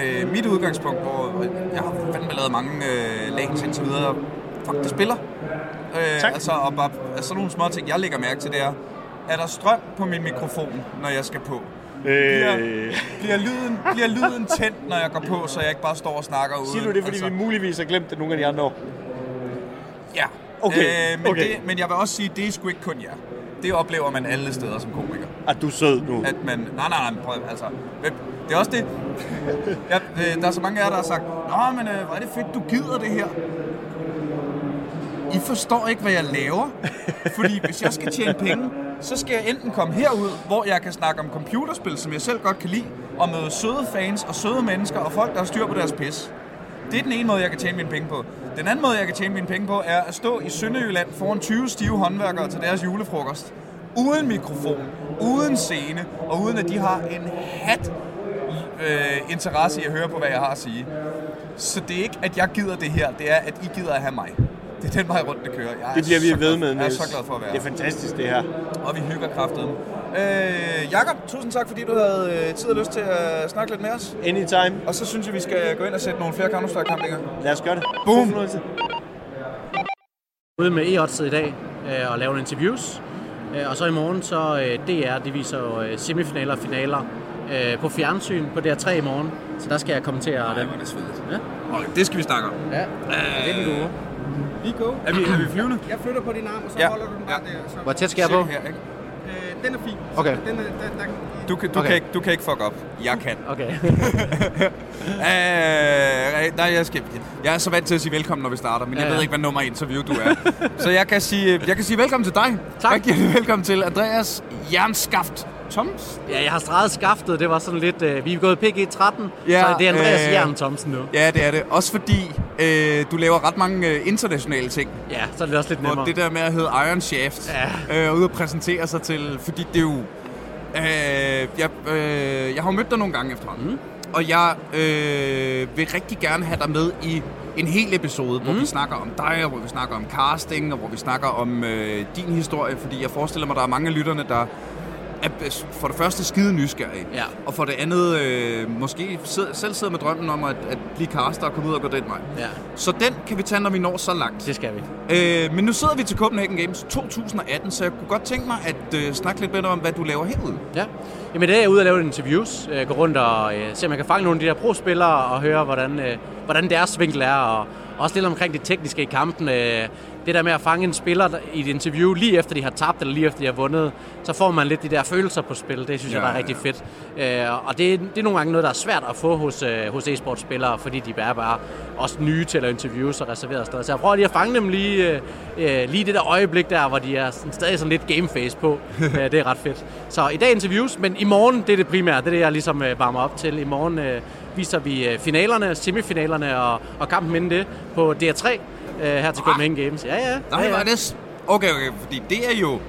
øh, mit udgangspunkt, hvor jeg har fandme lavet mange øh, lagens indtil videre. Fuck, det spiller. Øh, Tak. Altså, og bare, altså, nogle små ting, jeg lægger mærke til, det er, er der strøm på min mikrofon, når jeg skal på? Bliver, Øh, bliver, lyden, bliver lyden tændt, når jeg går på, så jeg ikke bare står og snakker uden? siger du det, fordi altså... vi muligvis har glemt det nogle af de andre år? Ja. Okay, Øh, men, okay. Det, men jeg vil også sige, det er sgu ikke kun jer. Det oplever man alle steder som komiker. At du er sød nu. At man... Nej, nej, nej, prøv, altså... Det er også det... Ja, øh, der er så mange af jer, der har sagt, Nå, men øh, hvor er det fedt, du gider det her. I forstår ikke, hvad jeg laver. Fordi hvis jeg skal tjene penge, så skal jeg enten komme herud, hvor jeg kan snakke om computerspil, som jeg selv godt kan lide, og møde søde fans og søde mennesker og folk, der har styr på deres pis. Det er den ene måde, jeg kan tjene mine penge på. Den anden måde, jeg kan tjene mine penge på, er at stå i Sønderjylland foran 20 stive håndværkere til deres julefrokost. Uden mikrofon, uden scene, og uden at de har en hat øh, interesse i at høre på, hvad jeg har at sige. Så det er ikke, at jeg gider det her, det er, at I gider at have mig. Det er den vej rundt, det kører. Jeg er Det bliver vi ved med, Jeg er Niels. så glad for at være Det er fantastisk, det her. Og vi hygger kraftet. Øh, Jakob, tusind tak, fordi du havde øh, tid og lyst til at snakke lidt med os. Anytime. Og så synes jeg, vi skal gå ind og sætte nogle flere gang. Lad os gøre det. Boom. Ude med e i dag øh, og lave nogle interviews. Øh, og så i morgen, så øh, DR, de viser jo øh, semifinaler og finaler øh, på fjernsyn på DR3 i morgen. Så der skal jeg kommentere hvor er det svedigt. Ja. Og det skal vi snakke om. Ja, det er den gode. Vi go. Er vi, er vi flyvende? Jeg flytter på din arm, og så Ja. holder du den bare Ja. der. Så. Hvor tæt skal jeg på? Her, ikke? Øh, den er fin. Okay. Den er, der, der, Du, kan, du, Okay. kan ikke, du kan ikke fuck op. Jeg kan. Okay. Øh, nej, jeg, skal, jeg er så vant til at sige velkommen, når vi starter, men jeg Ja, ved ikke, hvad nummer interview du er. så jeg kan sige, jeg kan sige velkommen til dig. Tak. Rigtig hjertelig velkommen til Andreas Jernskaft Toms. ja, jeg har streget skaftet. Det var sådan lidt... Øh, vi er gået PG-13, Ja, så det er Andreas øh, Jern Thomsen nu. Ja, det er det. Også fordi øh, du laver ret mange øh, internationale ting. Ja, så er det også lidt nemmere. det der med at hedde Iron Shaft, Ja. øh, ude at præsentere sig til, fordi det er jo... Øh, jeg, øh, jeg har mødt dig nogle gange efterhånden, mm. og jeg øh, vil rigtig gerne have dig med i en hel episode, mm. hvor vi snakker om dig, og hvor vi snakker om casting, og hvor vi snakker om øh, din historie, fordi jeg forestiller mig, der er mange af lytterne, der er bes- for det første skide nysgerrige. Ja. Og for det andet øh, måske selv sidder med drømmen om at, at blive caster og komme ud og gå den vej. Ja, Så den kan vi tage, når vi når så langt. det skal vi. Øh, men nu sidder vi til Copenhagen Games 2018, så jeg kunne godt tænke mig at øh, snakke lidt bedre om, hvad du laver herude. Ja. Jamen, det er jeg ude og lave interviews. Øh, gå rundt og øh, se, om jeg kan fange nogle af de der pro-spillere og høre, hvordan, øh, hvordan deres vinkel er. Og også lidt omkring det tekniske i kampen. Øh, det der med at fange en spiller i et interview lige efter de har tabt, eller lige efter de har vundet, så får man lidt de der følelser på spil. Det synes ja, jeg, der er rigtig fedt. Øh, og det, det er nogle gange noget, der er svært at få hos, øh, hos e-sportspillere, fordi de er bare også nye til at lave interviews og reserveret steder. Så jeg prøver lige at fange dem lige, øh, øh, lige det der øjeblik der, hvor de er sådan, stadig sådan lidt gameface på. øh, det er ret fedt. Så i dag interviews, men i morgen, det er det primære. Det er det, jeg ligesom øh, varmer op til. I morgen øh, viser vi øh, finalerne, semifinalerne og, og kampen inden det på DR3 øh, her til Copenhagen Games. Ja, ja. Nej, ja, ja. var det... Okay, okay, fordi det er jo...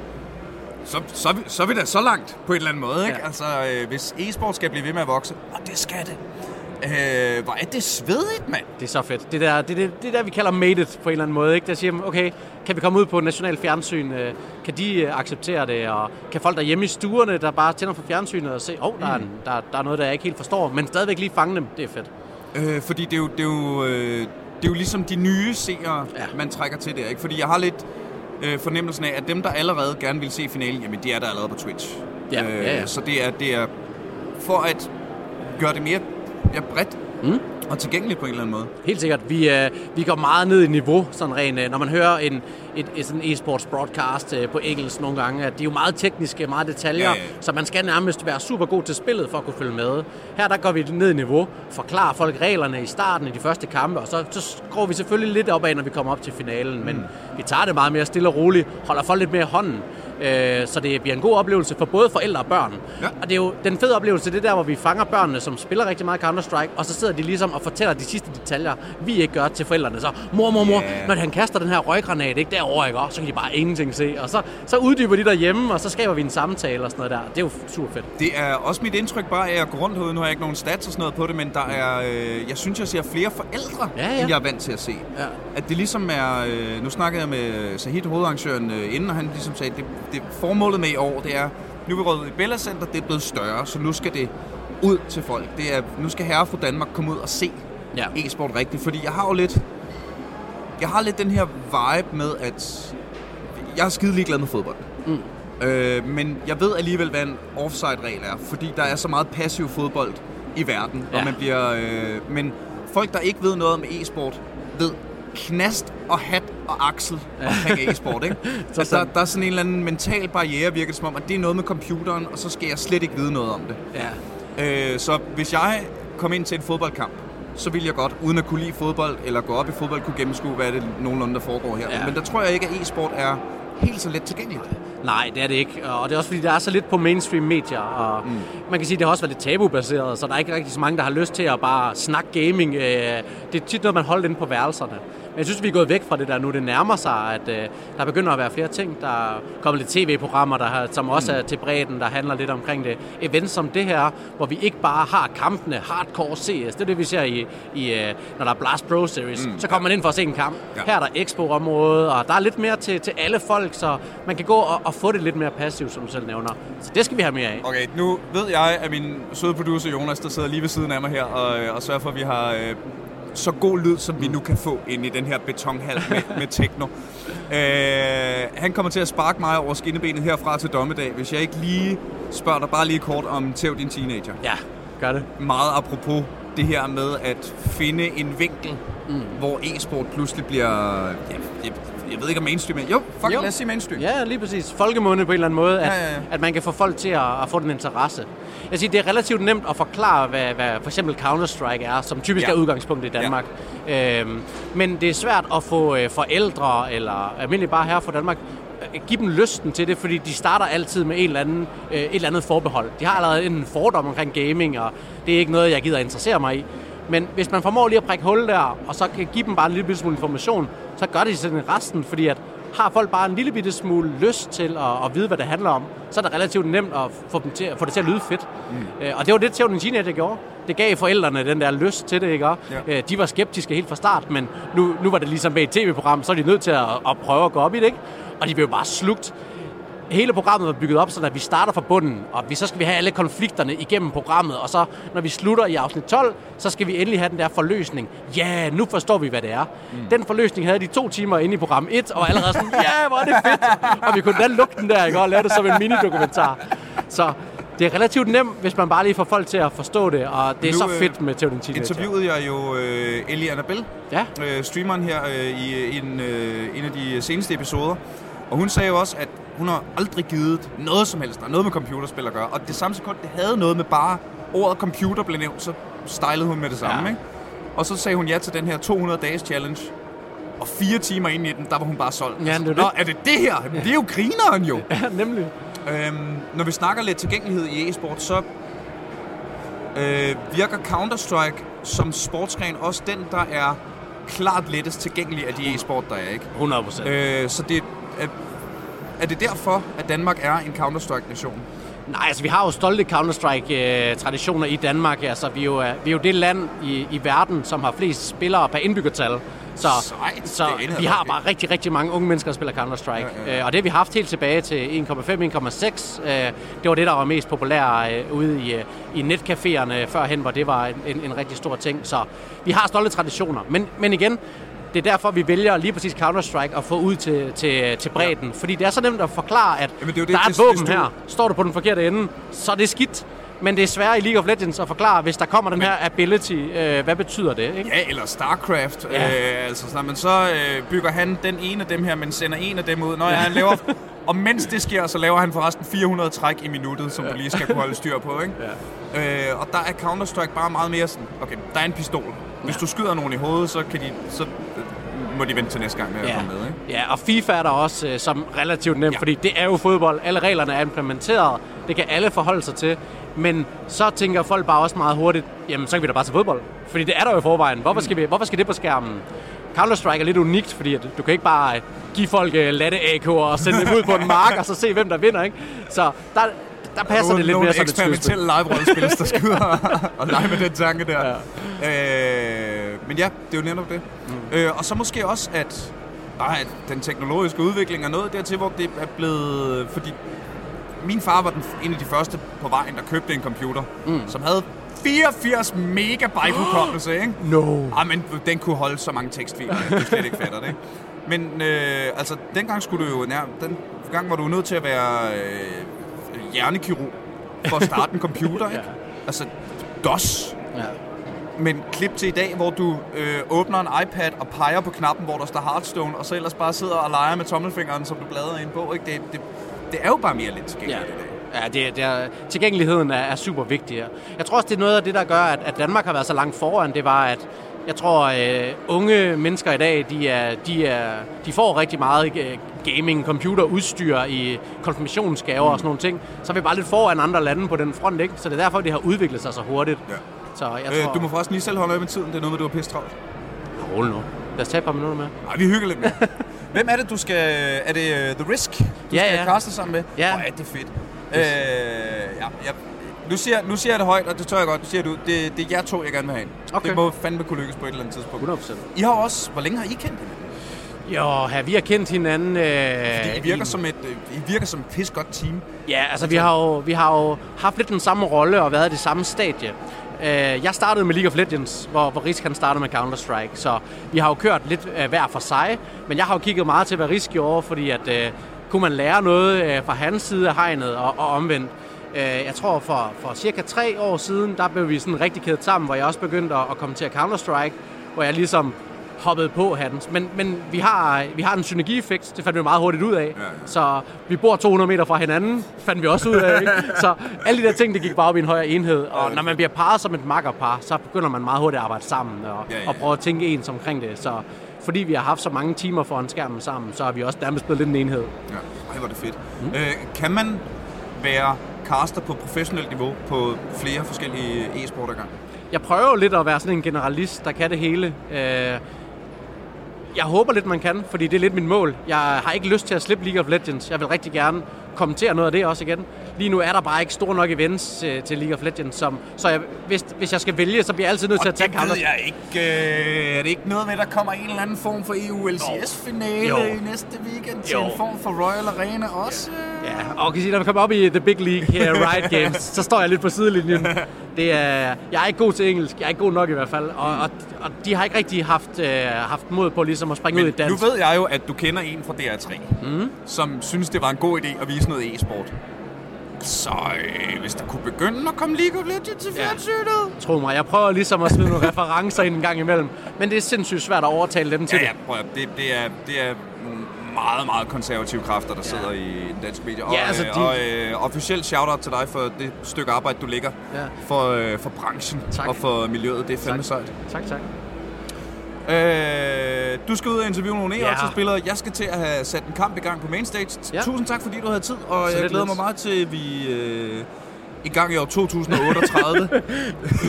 Så, så, er så er vi da så langt på en eller anden måde, ikke? Ja. Altså, øh, hvis e-sport skal blive ved med at vokse, og det skal det. Øh, hvor er det svedigt, mand. Det er så fedt. Det der, det, det, det der vi kalder made it på en eller anden måde. Ikke? Der siger, okay, kan vi komme ud på national fjernsyn? Øh, Kan de øh, acceptere det? Og kan folk derhjemme i stuerne, der bare tænder for fjernsynet og se, åh, oh, der, er en- der, der er noget, der jeg ikke helt forstår, men stadigvæk lige fange dem. Det er fedt. Øh, fordi det er jo, det er jo, øh, det er jo ligesom de nye seere, Ja. man trækker til der, ikke? Fordi jeg har lidt øh, fornemmelsen af, at dem, der allerede gerne vil se finalen, jamen de er der allerede på Twitch. Ja, ja, ja. Så det er, det er for at gøre det mere ja, bredt mm. og tilgængeligt på en eller anden måde. Helt sikkert. Vi, øh, vi går meget ned i niveau, sådan rent, øh, når man hører en, et, et sådan e-sports broadcast øh, på engelsk nogle gange, at de er jo meget tekniske, meget detaljer, Ja, ja. så man skal nærmest være super god til spillet for at kunne følge med. Her der går vi ned i niveau, forklarer folk reglerne i starten i de første kampe, og så, så skruer vi selvfølgelig lidt op af, når vi kommer op til finalen, men vi tager det meget mere stille og roligt, holder folk lidt mere i hånden, øh, så det bliver en god oplevelse for både forældre og børn. Ja. Og det er jo den fede oplevelse, det er der, hvor vi fanger børnene, som spiller rigtig meget Counter-Strike, og så sidder de ligesom og fortæller de sidste detaljer, vi ikke gør til forældrene. Så, mor, mor, mor, Ja. når han kaster den her røggranat, ikke derovre, ikke? Og så kan de bare ingenting se. Og så, så uddyber de derhjemme, og så skaber vi en samtale og sådan noget der. Det er jo super fedt. Det er også mit indtryk bare af at gå rundt herude. Nu har jeg ikke nogen stats og sådan noget på det, men der er, øh, jeg synes, jeg ser flere forældre, Ja, ja. end jeg er vant til at se. Ja. At det ligesom er... Øh, nu snakkede jeg med Sahid, hovedarrangøren, øh, inden, og han ligesom sagde, det, det formålet med i år, det er, nu er vi røget i Bella Center, det er blevet større, så nu skal det ud til folk. Det er, nu skal herre fra Danmark komme ud og se Ja. e-sport rigtigt, fordi jeg har jo lidt... Jeg har lidt den her vibe med, at jeg er skide ligeglad med fodbold. Mm. Øh, men jeg ved alligevel, hvad en offside-regel er, fordi der er så meget passiv fodbold i verden, Ja. og man bliver... Øh, men folk, der ikke ved noget om e-sport, ved knast og hat og aksel omkring e-sport, ikke? Så altså, der, der er sådan en eller anden mental barriere, virker det som om, at det er noget med computeren, og så skal jeg slet ikke vide noget om det. Ja. Øh, så hvis jeg kom ind til en fodboldkamp, så ville jeg godt, uden at kunne lide fodbold, eller gå op i fodbold, kunne gennemskue, hvad det nogenlunde, der foregår her. Ja. Men der tror jeg ikke, at e-sport er helt så let tilgængeligt. Nej, det er det ikke. Og det er også fordi, der er så lidt på mainstream medier. Og mm. man kan sige, det har også været lidt tabubaseret, så der er ikke rigtig så mange, der har lyst til at bare snakke gaming. Øh, Det er tit noget, man holder inde på værelserne. Men jeg synes, vi er gået væk fra det der nu. Det nærmer sig, at øh, der begynder at være flere ting. Der er kommet lidt tv-programmer, der som også er til bredden, der handler lidt omkring det. Events som det her, hvor vi ikke bare har kampene hardcore CS. Det er det, vi ser i, i øh, når der er Blast Pro Series. Mm. Så kommer man ind for at se en kamp. Ja. Her er der Expo-område, og der er lidt mere til, til alle folk, så man kan gå og, og få det lidt mere passivt, som du selv nævner. Så det skal vi have mere af. Okay, nu ved jeg, at min søde producer Jonas, der sidder lige ved siden af mig her, og, øh, og sørger for, at vi har øh, så god lyd, som vi nu kan få ind i den her betonhal med, med techno. Øh, han kommer til at sparke mig over skinnebenet herfra til dommedag, hvis jeg ikke lige spørger dig bare lige kort om Tæv din teenager. Ja, gør det. Meget apropos det her med at finde en vinkel, mm. hvor e-sport pludselig bliver... Jeg, jeg, ved ikke om mainstream, men jo, fuck, Jo. lad os sige mainstream. Ja, lige præcis. Folkemunde på en eller anden måde, at, Ja, ja, ja. at man kan få folk til at, at få den interesse. Jeg siger, det er relativt nemt at forklare, hvad, hvad for eksempel Counter-Strike er, som typisk Ja. er udgangspunktet i Danmark. Ja. Øhm, men det er svært at få øh, forældre, eller almindeligt bare her fra Danmark, øh, give dem lysten til det, fordi de starter altid med en eller anden, øh, et eller andet forbehold. De har allerede en fordom omkring gaming, og det er ikke noget, jeg gider interessere mig i. Men hvis man formår lige at prikke hul der, og så kan give dem bare en lille smule information, så gør de sådan resten, fordi at har folk bare en lille bitte smule lyst til at, at vide, hvad det handler om, så er det relativt nemt at få, dem til, få det til at lyde fedt. Mm. Øh, og det var det, Tævden Teenager gjorde. Det gav forældrene den der lyst til det, ikke? Ja. Øh, de var skeptiske helt fra start, men nu, nu var det ligesom med et tv-program, så er de nødt til at, at prøve at gå op i det, ikke? Og de blev bare slugt. Hele programmet var bygget op, så at vi starter fra bunden, og vi så skal vi have alle konflikterne igennem programmet, og så når vi slutter i afsnit 12, så skal vi endelig have den der forløsning. Ja, nu forstår vi, hvad det er. Mm. Den forløsning havde de to timer inde i program 1, og allerede sådan, ja, hvor er det fedt! Og vi kunne da lukke den der, ikke? og lave det som en mini-dokumentar. Så det er relativt nemt, hvis man bare lige får folk til at forstå det, og det er Nu, så øh, fedt med Teoden Teenager. interviewede jeg jo øh, Ellie Annabelle, Ja. øh, streameren her øh, i, i en, øh, en af de seneste episoder. Og hun sagde jo også, at hun har aldrig givet noget som helst, der noget med computerspil at gøre. Og det samme sekund, det havde noget med bare ordet computer blev nævnt, så stylede hun med det samme. Ja. Ja. Ikke? Og så sagde hun ja til den her 200 dages challenge. Og fire timer ind i den, der var hun bare solgt. Ja, det er Nå, det. er det det her? Men Det er jo grineren jo. Ja, nemlig. Øhm, når vi snakker lidt tilgængelighed i e-sport, så øh, virker Counter-Strike som sportsgren også den, der er klart lettest tilgængelig af de e-sport, der er, ikke? 100 procent. Øh, så det, er, er det derfor, at Danmark er en Counter-Strike-nation? Nej, altså vi har jo stolte Counter-Strike-traditioner i Danmark. Altså, vi, er jo, øh, vi er jo det land i, i verden, som har flest spillere per indbyggertal. Så, Sejt. så vi har bare rigtig, rigtig mange unge mennesker, der spiller Counter-Strike. Ja, ja, ja. Øh, Og det har vi haft helt tilbage til 1,5-1,6. Øh, Det var det, der var mest populært øh, ude i, øh, i netcaféerne førhen, hvor det var en, en rigtig stor ting. Så vi har stolte traditioner. Men, men igen, det er derfor, vi vælger lige præcis Counter-Strike at få ud til, til, til bredden. Ja. Fordi det er så nemt at forklare, at Jamen, det er det, der er et våben her. Står du på den forkerte ende, så er det skidt. Men det er svært i League of Legends at forklare, hvis der kommer den her ability, øh, hvad betyder det? Ikke? Ja, eller StarCraft. Ja. Øh, altså, når man så øh, bygger han den ene af dem her, men sender en af dem ud. Når ja. han laver... Og mens det sker, så laver han forresten 400 træk i minuttet, som ja. du lige skal kunne holde styr på, ikke? Ja. Øh, og der er Counter-Strike bare meget mere sådan, okay, der er en pistol. Hvis du skyder nogen i hovedet, så, kan de, så må de vente til næste gang med at Ja. komme med, ikke? ja, og FIFA er der også øh, som relativt nemt, ja. Fordi det er jo fodbold. Alle reglerne er implementeret. Det kan alle forholde sig til. Men så tænker folk bare også meget hurtigt, jamen så kan vi da bare til fodbold. Fordi det er der jo i forvejen. Hvorfor skal, vi, hvorfor skal det på skærmen? Counter-Strike er lidt unikt, fordi at du kan ikke bare øh, give folk øh, latte AK'er og sende dem ud på en mark, og så se, hvem der vinder, ikke? Så der, der passer Nogle- det lidt nogle mere som et skydespil. eksperimentelle live-rollespil, der og, og lege med den tanke der. Ja. Øh, men ja, det er jo netop det. Mm. Øh, og så måske også, at bare at den teknologiske udvikling er nået dertil, hvor det er blevet... Fordi min far var den, en af de første på vejen, der købte en computer, mm. som havde 84 megabyte hukommelse, ikke? No. Ah, men den kunne holde så mange tekstfiler, at du slet ikke fatter det. ikke? Men øh, altså, dengang skulle du jo nær, den gang var du nødt til at være øh, hjernekirurg for at starte en computer, ikke? Altså, DOS. Ja. Men klip til i dag, hvor du øh, åbner en iPad og peger på knappen, hvor der står Hearthstone, og så ellers bare sidder og leger med tommelfingeren, som du bladrer i en bog, ikke? Det, det, det er jo bare mere lidt tilgængeligt Ja. i dag. Ja, det, det er, tilgængeligheden er, er super vigtig her. Jeg tror også, det er noget af det, der gør, at, at Danmark har været så langt foran. Det var, at jeg tror, øh, unge mennesker i dag, de, er, de, er, de får rigtig meget øh, gaming, computer, udstyr i konfirmationsgaver mm. og sådan nogle ting. Så er vi bare lidt foran andre lande på den front, ikke? Så det er derfor, det har udviklet sig så hurtigt. Ja. Så jeg tror... Øh, du må forresten lige selv holde øje med tiden. Det er noget med, du har pisse travlt. Hold nu. Lad os tage et par minutter med. Nej, vi hygger lidt med. Hvem er det, du skal... Er det uh, The Risk, du Ja, skal ja. kaste sammen med? Ja. Hvor er det fedt. Øh, ja, ja. Nu siger, nu siger jeg det højt, og det tør jeg godt. Nu siger du, det, det er jer to, jeg gerne vil have ind. Okay. Det må fandme kunne lykkes på et eller andet tidspunkt. 100%. I har også... Hvor længe har I kendt hinanden? Jo, her, vi har kendt hinanden... Øh, Fordi I virker i- som et, øh, I virker som et pis godt team. Ja, altså vi har, jo, vi har jo haft lidt den samme rolle og været i det samme stadie. Øh, Jeg startede med League of Legends, hvor, hvor Risk han startede med Counter-Strike, så vi har jo kørt lidt øh, hver for sig, men jeg har jo kigget meget til, hvad Risk gjorde, fordi at, øh, kunne man lære noget øh, fra hans side af hegnet og, og omvendt. Øh, jeg tror for, for cirka tre år siden, der blev vi sådan rigtig kædet sammen, hvor jeg også begyndte at, at kommentere Counter-Strike, hvor jeg ligesom hoppede på hatten. Men, men vi, har, vi har en synergieffekt, det fandt vi meget hurtigt ud af. Ja, ja. Så vi bor 200 meter fra hinanden, fandt vi også ud af. Ikke? Så alle de der ting, det gik bare op i en højere enhed. Og når man bliver parret som et makkerpar, så begynder man meget hurtigt at arbejde sammen og, Ja, ja, ja. og prøve at tænke ens omkring det. Så fordi vi har haft så mange timer foran skærmen sammen, så har vi også nærmest blevet lidt en enhed. Ja. Ej, hvor er det fedt. Mm. Øh, kan man være caster på professionelt niveau på flere forskellige e-sport ad gang? Jeg prøver jo lidt at være sådan en generalist, der kan det hele. Øh, jeg håber lidt, man kan, fordi det er lidt mit mål. Jeg har ikke lyst til at slippe League of Legends. Jeg vil rigtig gerne kommentere noget af det også igen lige nu er der bare ikke store nok events til, til League of Legends, som, så jeg, hvis, hvis jeg skal vælge, så bliver jeg altid nødt til at tage Counter. jeg ikke. Øh, er det ikke noget med, at der kommer en eller anden form for EU LCS-finale Jo. i næste weekend til Jo. en form for Royal Arena også? Ja, og kan sige, når vi kommer op i The Big League her, Riot Games, så står jeg lidt på sidelinjen. Det er, jeg er ikke god til engelsk, jeg er ikke god nok i hvert fald, og, og, og de har ikke rigtig haft, øh, haft mod på ligesom at springe ud i Men nu dansk. ved jeg jo, at du kender en fra DR3, mm. som synes, det var en god idé at vise noget e-sport. Så øh, hvis der kunne begynde at komme League of Legends til Ja. fjernsynet... Tro mig, jeg prøver ligesom at smide nogle referencer ind en gang imellem, men det er sindssygt svært at overtale dem til Ja, ja, det. prøv at, det, det, er, det er nogle meget, meget konservative kræfter, der sidder i den danske medie. Og, Ja, altså, øh, de- og øh, officielt shout-out til dig for det stykke arbejde, du lægger Ja. for, øh, for branchen Tak. og for miljøet. Det er fandme Tak. sejt. Tak, tak. Øh, du skal ud og interviewe nogle Ja. e-spillere. Jeg skal til at have sat en kamp i gang på mainstage. Ja. Tusind tak, fordi du havde tid, og Så jeg lidt glæder mig lidt. meget til, at vi øh, i gang i år 2038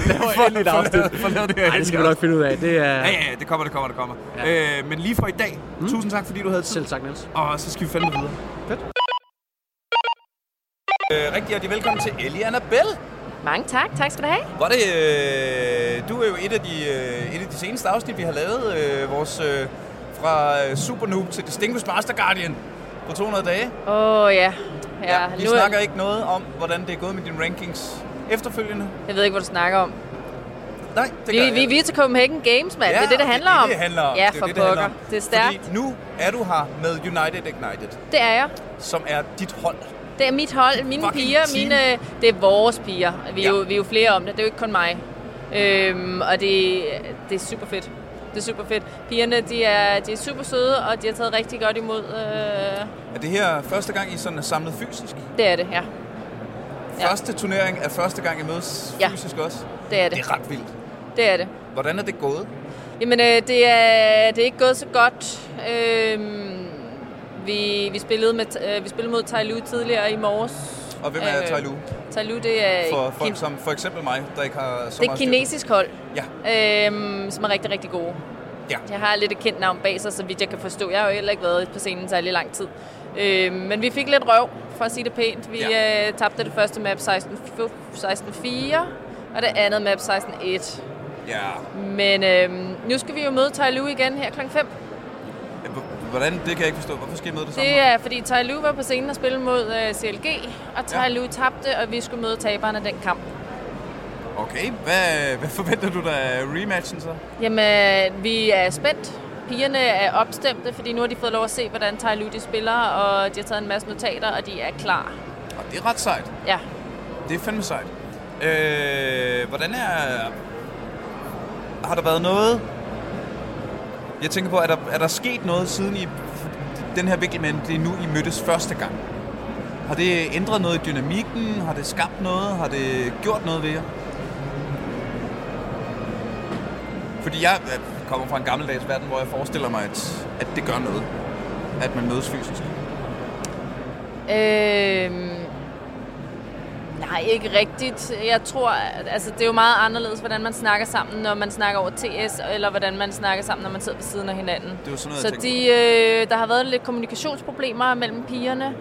Laver endelig et afsnit. det. Nej, det skal vi nok finde ud af. Det er... Ja, ja, ja, det kommer, det kommer, det kommer. Ja. Øh, men lige for i dag, mm. tusind tak, fordi du havde tid. Selv tak, Niels. Og så skal vi fandme videre. Fedt. Øh, rigtig hjertelig velkommen til Ellie Annabelle. Mange tak. Tak skal du have. Er det, øh, du er jo et af, de, øh, et af de seneste afsnit, vi har lavet. Øh, vores øh, fra øh, Super Noob til Distinguished Master Guardian på 200 dage. Åh oh, ja. Ja, vi nu, snakker ikke noget om, hvordan det er gået med dine rankings efterfølgende. Jeg ved ikke, hvad du snakker om. Nej, det Vi, gør vi, jeg. vi er til Copenhagen Games, mand. det er det, det handler det, er om. Det, det handler om. Ja, det er for det, det pokker. Det er stærkt. Fordi nu er du her med United Ignited, Det er jeg. som er dit hold. Det er mit hold, mine Fucking piger, team. mine, det er vores piger. Vi er, Ja. jo, vi er jo flere om det, det er jo ikke kun mig. Øhm, og det, det er super fedt. Det er super fedt. Pigerne, de er, de er super søde, og de har taget rigtig godt imod. Øh, Er det her første gang, I sådan er samlet fysisk? det er det, ja. Ja. Første turnering er første gang, I mødes Ja. fysisk også? Det er det. Det er ret vildt. Det er det. Hvordan er det gået? Jamen, øh, det, er, det er ikke gået så godt. Øhm, vi, vi, spillede med, øh, vi spillede mod Lu tidligere i morges. Og hvem er Lu? Tai Lu, det er, For folk som for eksempel mig, der ikke har så det er et kinesisk hold. Ja, øhm, som er rigtig, rigtig gode. ja. Jeg har lidt et kendt navn bag sig, så vidt jeg kan forstå. Jeg har jo heller ikke været på scenen særlig lang tid. Øhm, men vi fik lidt røv, for at sige det pænt. Vi Ja. øh, tabte det første map 16 16-4, og det andet map 16-1. ja. Men øhm, nu skal vi jo møde Lu igen her kl. 5. Hvordan? Det kan jeg ikke forstå. Hvorfor møde det samme? Det er, fordi Tai Lu var på scenen og spille mod uh, CLG, og Tai Ja. Lu tabte, og vi skulle møde taberen af den kamp. Okay, hvad, hvad forventer du der af rematchen så? Jamen, vi er spændt. Pigerne er opstemte, fordi nu har de fået lov at se, hvordan Tai Lu de spiller, og de har taget en masse notater, og de er klar. Og det er ret sejt. Ja. Det er fandme sejt. Øh, hvordan er... Har der været noget... Jeg tænker på, er der, er der sket noget siden I... Den her vinkel, men det er nu, I mødtes første gang. Har det ændret noget i dynamikken? Har det skabt noget? Har det gjort noget ved jer? Fordi jeg kommer fra en gammeldags verden, hvor jeg forestiller mig, at, at det gør noget. At man mødes fysisk. Øhm, nej, ikke rigtigt. Jeg tror, at- altså, det er jo meget anderledes, hvordan man snakker sammen, når man snakker over TS, eller hvordan man snakker sammen, når man sidder ved siden af hinanden. Det var sådan noget, Så de, øh, der har været lidt kommunikationsproblemer mellem pigerne,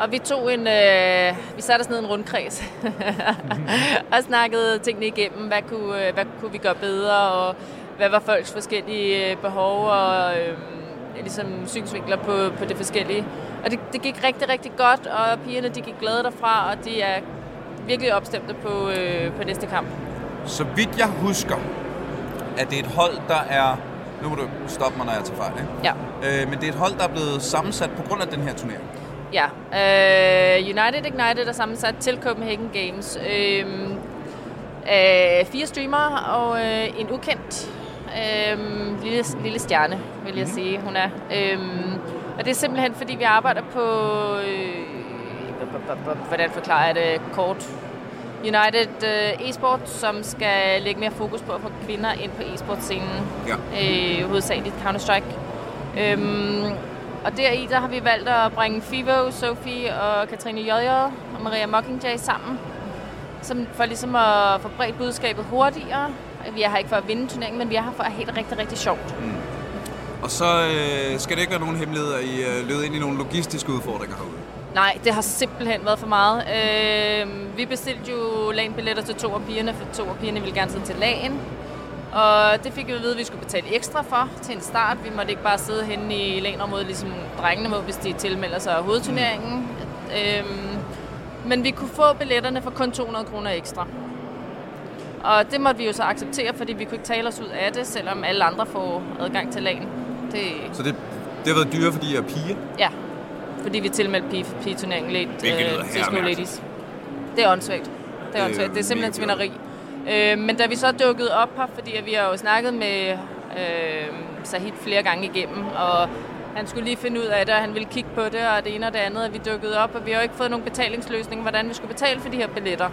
og vi tog en, øh, vi satte os ned i en rundkreds og snakkede tingene igennem. Hvad kunne, øh, hvad kunne vi gøre bedre, og hvad var folks forskellige øh, behov og øh, ligesom synsvinkler på, på det forskellige. Og det, det gik rigtig, rigtig godt, og pigerne de gik glade derfra, og de er virkelig opstemte på, øh, på næste kamp. Så vidt jeg husker, at det er et hold, der er... Nu må du stoppe mig, når jeg tager fejl, ikke? Ja. Øh, men det er et hold, der er blevet sammensat på grund af den her turnering. Ja, øh, United Ignited er sammensat til Copenhagen Games. Øh, øh, fire streamere og øh, en ukendt øh, lille, lille stjerne, vil jeg sige, hun er. Øh, og det er simpelthen, fordi vi arbejder på... Øh, hvordan forklarer jeg det kort? United øh, e-sport, som skal lægge mere fokus på at få kvinder ind på e-sportscenen. Ja. Øh, hovedsageligt Counter-Strike. Øhm, og deri der har vi valgt at bringe Fivo, Sofie og Katrine J.J. og Maria Mockingjay sammen. Som for ligesom at få bredt budskabet hurtigere. Vi er her ikke for at vinde turneringen, men vi er her for at have det rigtig, rigtig sjovt. Og så øh, skal det ikke være nogen hemmeligheder, I øh, lød ind i nogle logistiske udfordringer herude. Nej, det har simpelthen været for meget. Øh, vi bestilte jo LAN-billetter til to af pigerne, for to af pigerne ville gerne sidde til LAN. Og det fik vi at vide, at vi skulle betale ekstra for til en start. Vi måtte ikke bare sidde henne i LAN-området, ligesom drengene må, hvis de tilmelder sig hovedturneringen. Øh, men vi kunne få billetterne for kun 200 kroner ekstra. Og det måtte vi jo så acceptere, fordi vi kunne ikke tale os ud af det, selvom alle andre får adgang til LAN. Det, Så det, det har været dyrere, fordi jeg er pige. Ja, fordi vi tilmeldte pige, pigeturneringen lidt lyder til School. Ladies. Det er åndssvagt. Det er Øh, åndssvagt. Det er simpelthen svineri. Øh, men da vi så dukkede op her, fordi at vi har jo snakket med øh, Sahid flere gange igennem, og han skulle lige finde ud af det, og han ville kigge på det, og det ene og det andet, og vi dukkede op, og vi har jo ikke fået nogen betalingsløsning, hvordan vi skulle betale for de her billetter.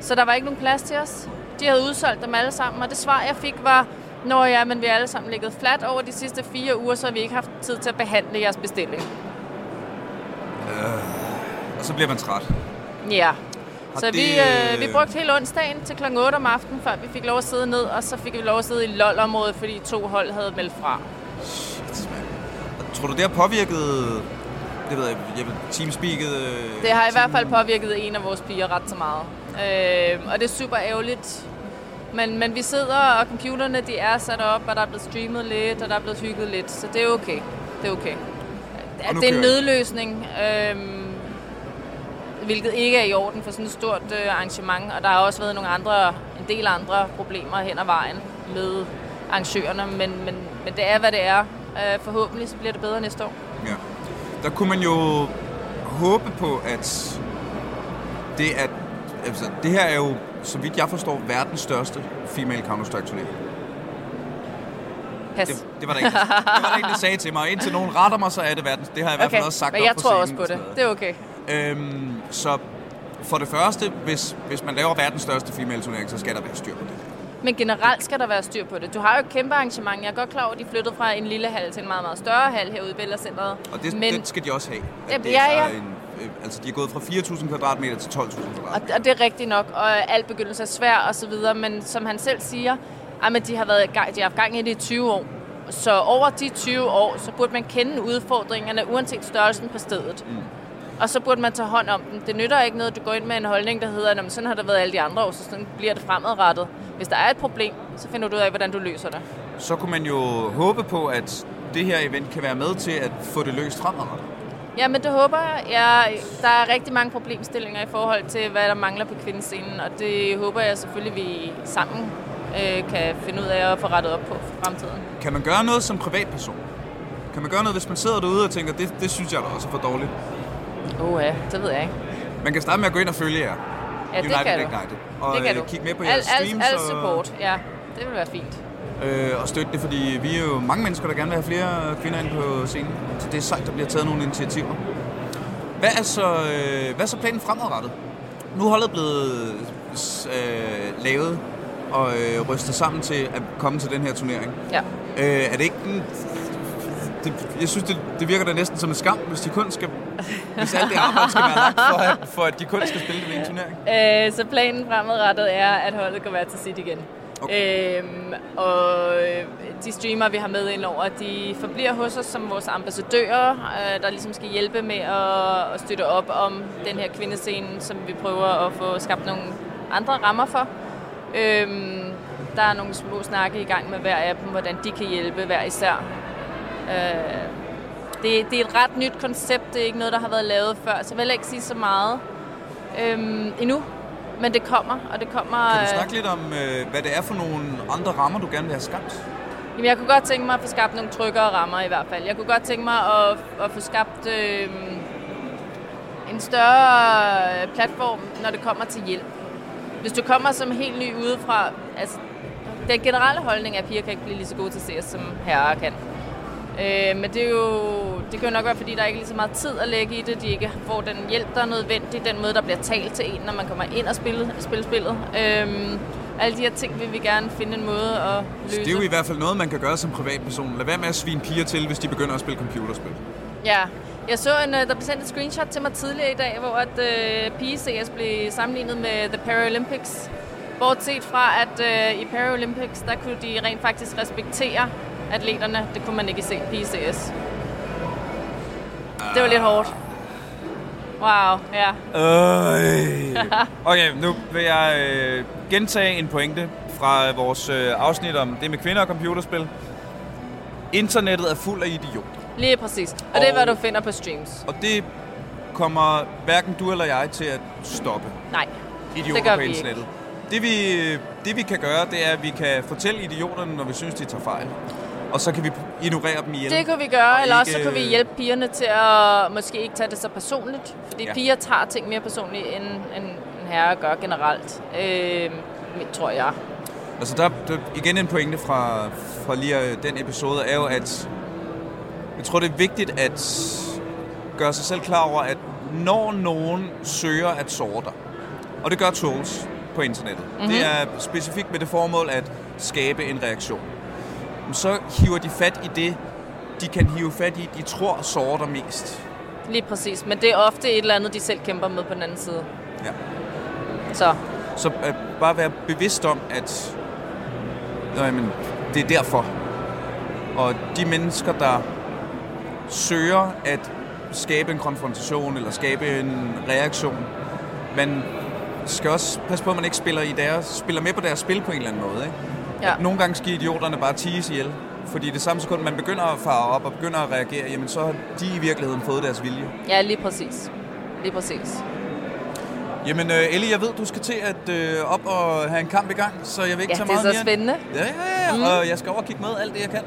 Så der var ikke nogen plads til os. De havde udsolgt dem alle sammen, og det svar, jeg fik, var, Nå ja, men vi alle sammen ligget fladt over de sidste fire uger, så har vi ikke haft tid til at behandle jeres bestilling. Og så bliver man træt. Ja. Så det, vi, øh, vi øh, brugte hele onsdagen til kl. 8 om aftenen, før vi fik lov at sidde ned, og så fik vi lov at sidde i LOL-området, fordi to hold havde meldt fra. Shit, mand. Og Tror du, det har påvirket... Det ved jeg, jeg teamspeaket... øh, Det har i hvert fald påvirket en af vores piger ret så meget. Øh, og det er super ærgerligt. Men, men vi sidder, og computerne de er sat op, og der er blevet streamet lidt, og der er blevet hygget lidt, så det er okay. Det er okay. Og Det er en nødløsning, øh, hvilket ikke er i orden for sådan et stort øh, arrangement. Og der har også været nogle andre, en del andre problemer hen ad vejen med arrangørerne, men, men, men det er, hvad det er. Øh, forhåbentlig så bliver det bedre næste år. Ja. Der kunne man jo håbe på, at det, at, altså, det her er jo, så vidt jeg forstår, verdens største female Counter-Strike turnering. Pas. Det, det, var der ikke, det var der ikke, der sagde til mig. Indtil nogen retter mig, så er det verdens. Det har jeg i hvert fald også sagt men jeg tror også på det. Det er okay. Øhm, så for det første, hvis, hvis man laver verdens største female turnering, så skal der være styr på det. Men generelt skal der være styr på det. Du har jo et kæmpe arrangement. Jeg er godt klar over, at de flyttede fra en lille hal til en meget, meget større hal herude i Bellacenteret. Og det, Men, den skal de også have. At det ja, er ja. En, øh, altså, de er gået fra 4.000 kvadratmeter til 12.000 og, kvadratmeter. og det er rigtigt nok, og alt begyndelse er svær og så videre, men som han selv siger, jamen, de har været de har haft gang i det i 20 år. Så over de 20 år, så burde man kende udfordringerne, uanset størrelsen på stedet. Mm. Og så burde man tage hånd om dem. Det nytter ikke noget, at du går ind med en holdning, der hedder, at sådan har det været alle de andre år, så sådan bliver det fremadrettet. Hvis der er et problem, så finder du ud af, hvordan du løser det. Så kunne man jo håbe på, at det her event kan være med til at få det løst fremadrettet. Ja, men det håber jeg. jeg. Der er rigtig mange problemstillinger i forhold til, hvad der mangler på kvindescenen, og det håber jeg selvfølgelig, vi sammen øh, kan finde ud af at få rettet op på for fremtiden. Kan man gøre noget som privatperson? Kan man gøre noget, hvis man sidder derude og tænker, det, det synes jeg da også er for dårligt? Åh ja, det ved jeg ikke. Man kan starte med at gå ind og følge jer. Ja, det United kan du. Ignited. Og det kan øh, du. kigge med på al, jeres al, streams al og, support, ja. Det vil være fint. øh, og støtte det, fordi vi er jo mange mennesker, der gerne vil have flere kvinder ind på scenen. Så det er sejt, der bliver taget nogle initiativer. Hvad er så, øh, hvad er så planen fremadrettet? Nu er holdet blevet øh, lavet og øh, rystet sammen til at komme til den her turnering. Ja. Øh, er det ikke en... Det, jeg synes, det, det virker da næsten som en skam, hvis de kun skal... Hvis alt det arbejde skal være lagt for, at, for at de kun skal spille det ved en turnering. Øh, så planen fremadrettet er, at holdet går være til sit igen. Okay. Øhm, og de streamere, vi har med ind over, de forbliver hos os som vores ambassadører, øh, der ligesom skal hjælpe med at, at støtte op om den her kvindescene, som vi prøver at få skabt nogle andre rammer for. Øhm, der er nogle små snakke i gang med hver af dem, hvordan de kan hjælpe hver især. Øh, det, det er et ret nyt koncept, det er ikke noget, der har været lavet før, så jeg vil ikke sige så meget øhm, endnu. Men det kommer, og det kommer... Kan du øh, snakke lidt om, øh, hvad det er for nogle andre rammer, du gerne vil have skabt? Jamen, jeg kunne godt tænke mig at få skabt nogle tryggere rammer i hvert fald. Jeg kunne godt tænke mig at, at få skabt øh, en større øh, platform, når det kommer til hjælp. Hvis du kommer som helt ny udefra, altså den generelle holdning er, at piger kan ikke blive lige så gode til CS, som herrer kan. Øh, men det, er jo, det kan jo nok være, fordi der ikke er lige så meget tid at lægge i det. De ikke får den hjælp, der er nødvendig. Den måde, der bliver talt til en, når man kommer ind og spiller, spiller spillet. Øh, alle de her ting vil vi gerne finde en måde at løse. Det er jo i hvert fald noget, man kan gøre som privatperson. Lad være med at svine piger til, hvis de begynder at spille computerspil. Ja, jeg så, en, øh, der blev sendt et screenshot til mig tidligere i dag, hvor at uh, PCS blev sammenlignet med The Paralympics. Bortset fra, at uh, i Paralympics, der kunne de rent faktisk respektere atleterne. Det kunne man ikke se i PCS. Det var lidt hårdt. Wow, ja. Øh. Okay, nu vil jeg øh, gentage en pointe fra vores øh, afsnit om det med kvinder og computerspil. Internettet er fuld af idioter. Lige præcis. Og det er, hvad Og- du finder på streams. Og det kommer hverken du eller jeg til at stoppe Nej, idioter Det gør på vi internettet. Det vi, det vi kan gøre, det er, at vi kan fortælle idioterne, når vi synes, de tager fejl. Og så kan vi ignorere dem ihjel. det kunne vi gøre, Og eller også så kunne vi hjælpe pigerne til at måske ikke tage det så personligt. Fordi Ja. piger tager ting mere personligt, end, end en herre gør generelt. Øh, tror jeg. Altså der, der igen en pointe fra, fra lige øh, den episode, er jo, at jeg tror, det er vigtigt at gøre sig selv klar over, at når nogen søger at såre dig, og det gør trolls på internettet, mm-hmm. det er specifikt med det formål at skabe en reaktion, så hiver de fat i det, de kan hive fat i, de tror sårer mest. Lige præcis. Men det er ofte et eller andet, de selv kæmper med på den anden side. Ja. Så Så øh, bare være bevidst om, at Nå, jamen, det er derfor. Og de mennesker, der søger at skabe en konfrontation eller skabe en reaktion, man skal også passe på, at man ikke spiller, i deres, spiller med på deres spil på en eller anden måde. Ikke? Ja. Nogle gange skal idioterne bare tease ihjel. Fordi det samme sekund, man begynder at fare op og begynder at reagere, jamen så har de i virkeligheden fået deres vilje. ja, lige præcis. Lige præcis. Jamen, øh, Ellie, jeg ved, du skal til at øh, op og have en kamp i gang, så jeg vil ikke Ja, tage det er meget så mere. spændende. Ja, ja, ja, mm. og jeg skal over og kigge med alt det, jeg kan.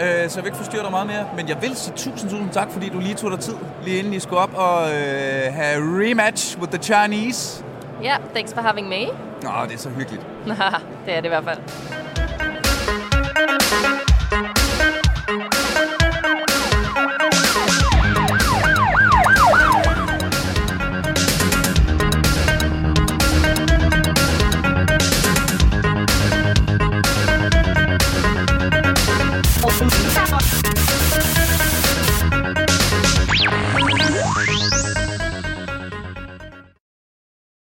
Øh, så jeg vil ikke forstyrre dig meget mere. Men jeg vil sige tusind, tusind tak, fordi du lige tog dig tid, lige inden I skulle op og øh, have rematch with the Chinese. Ja, thanks for having me. Nå, det er så hyggeligt. det er det i hvert fald. Thank you.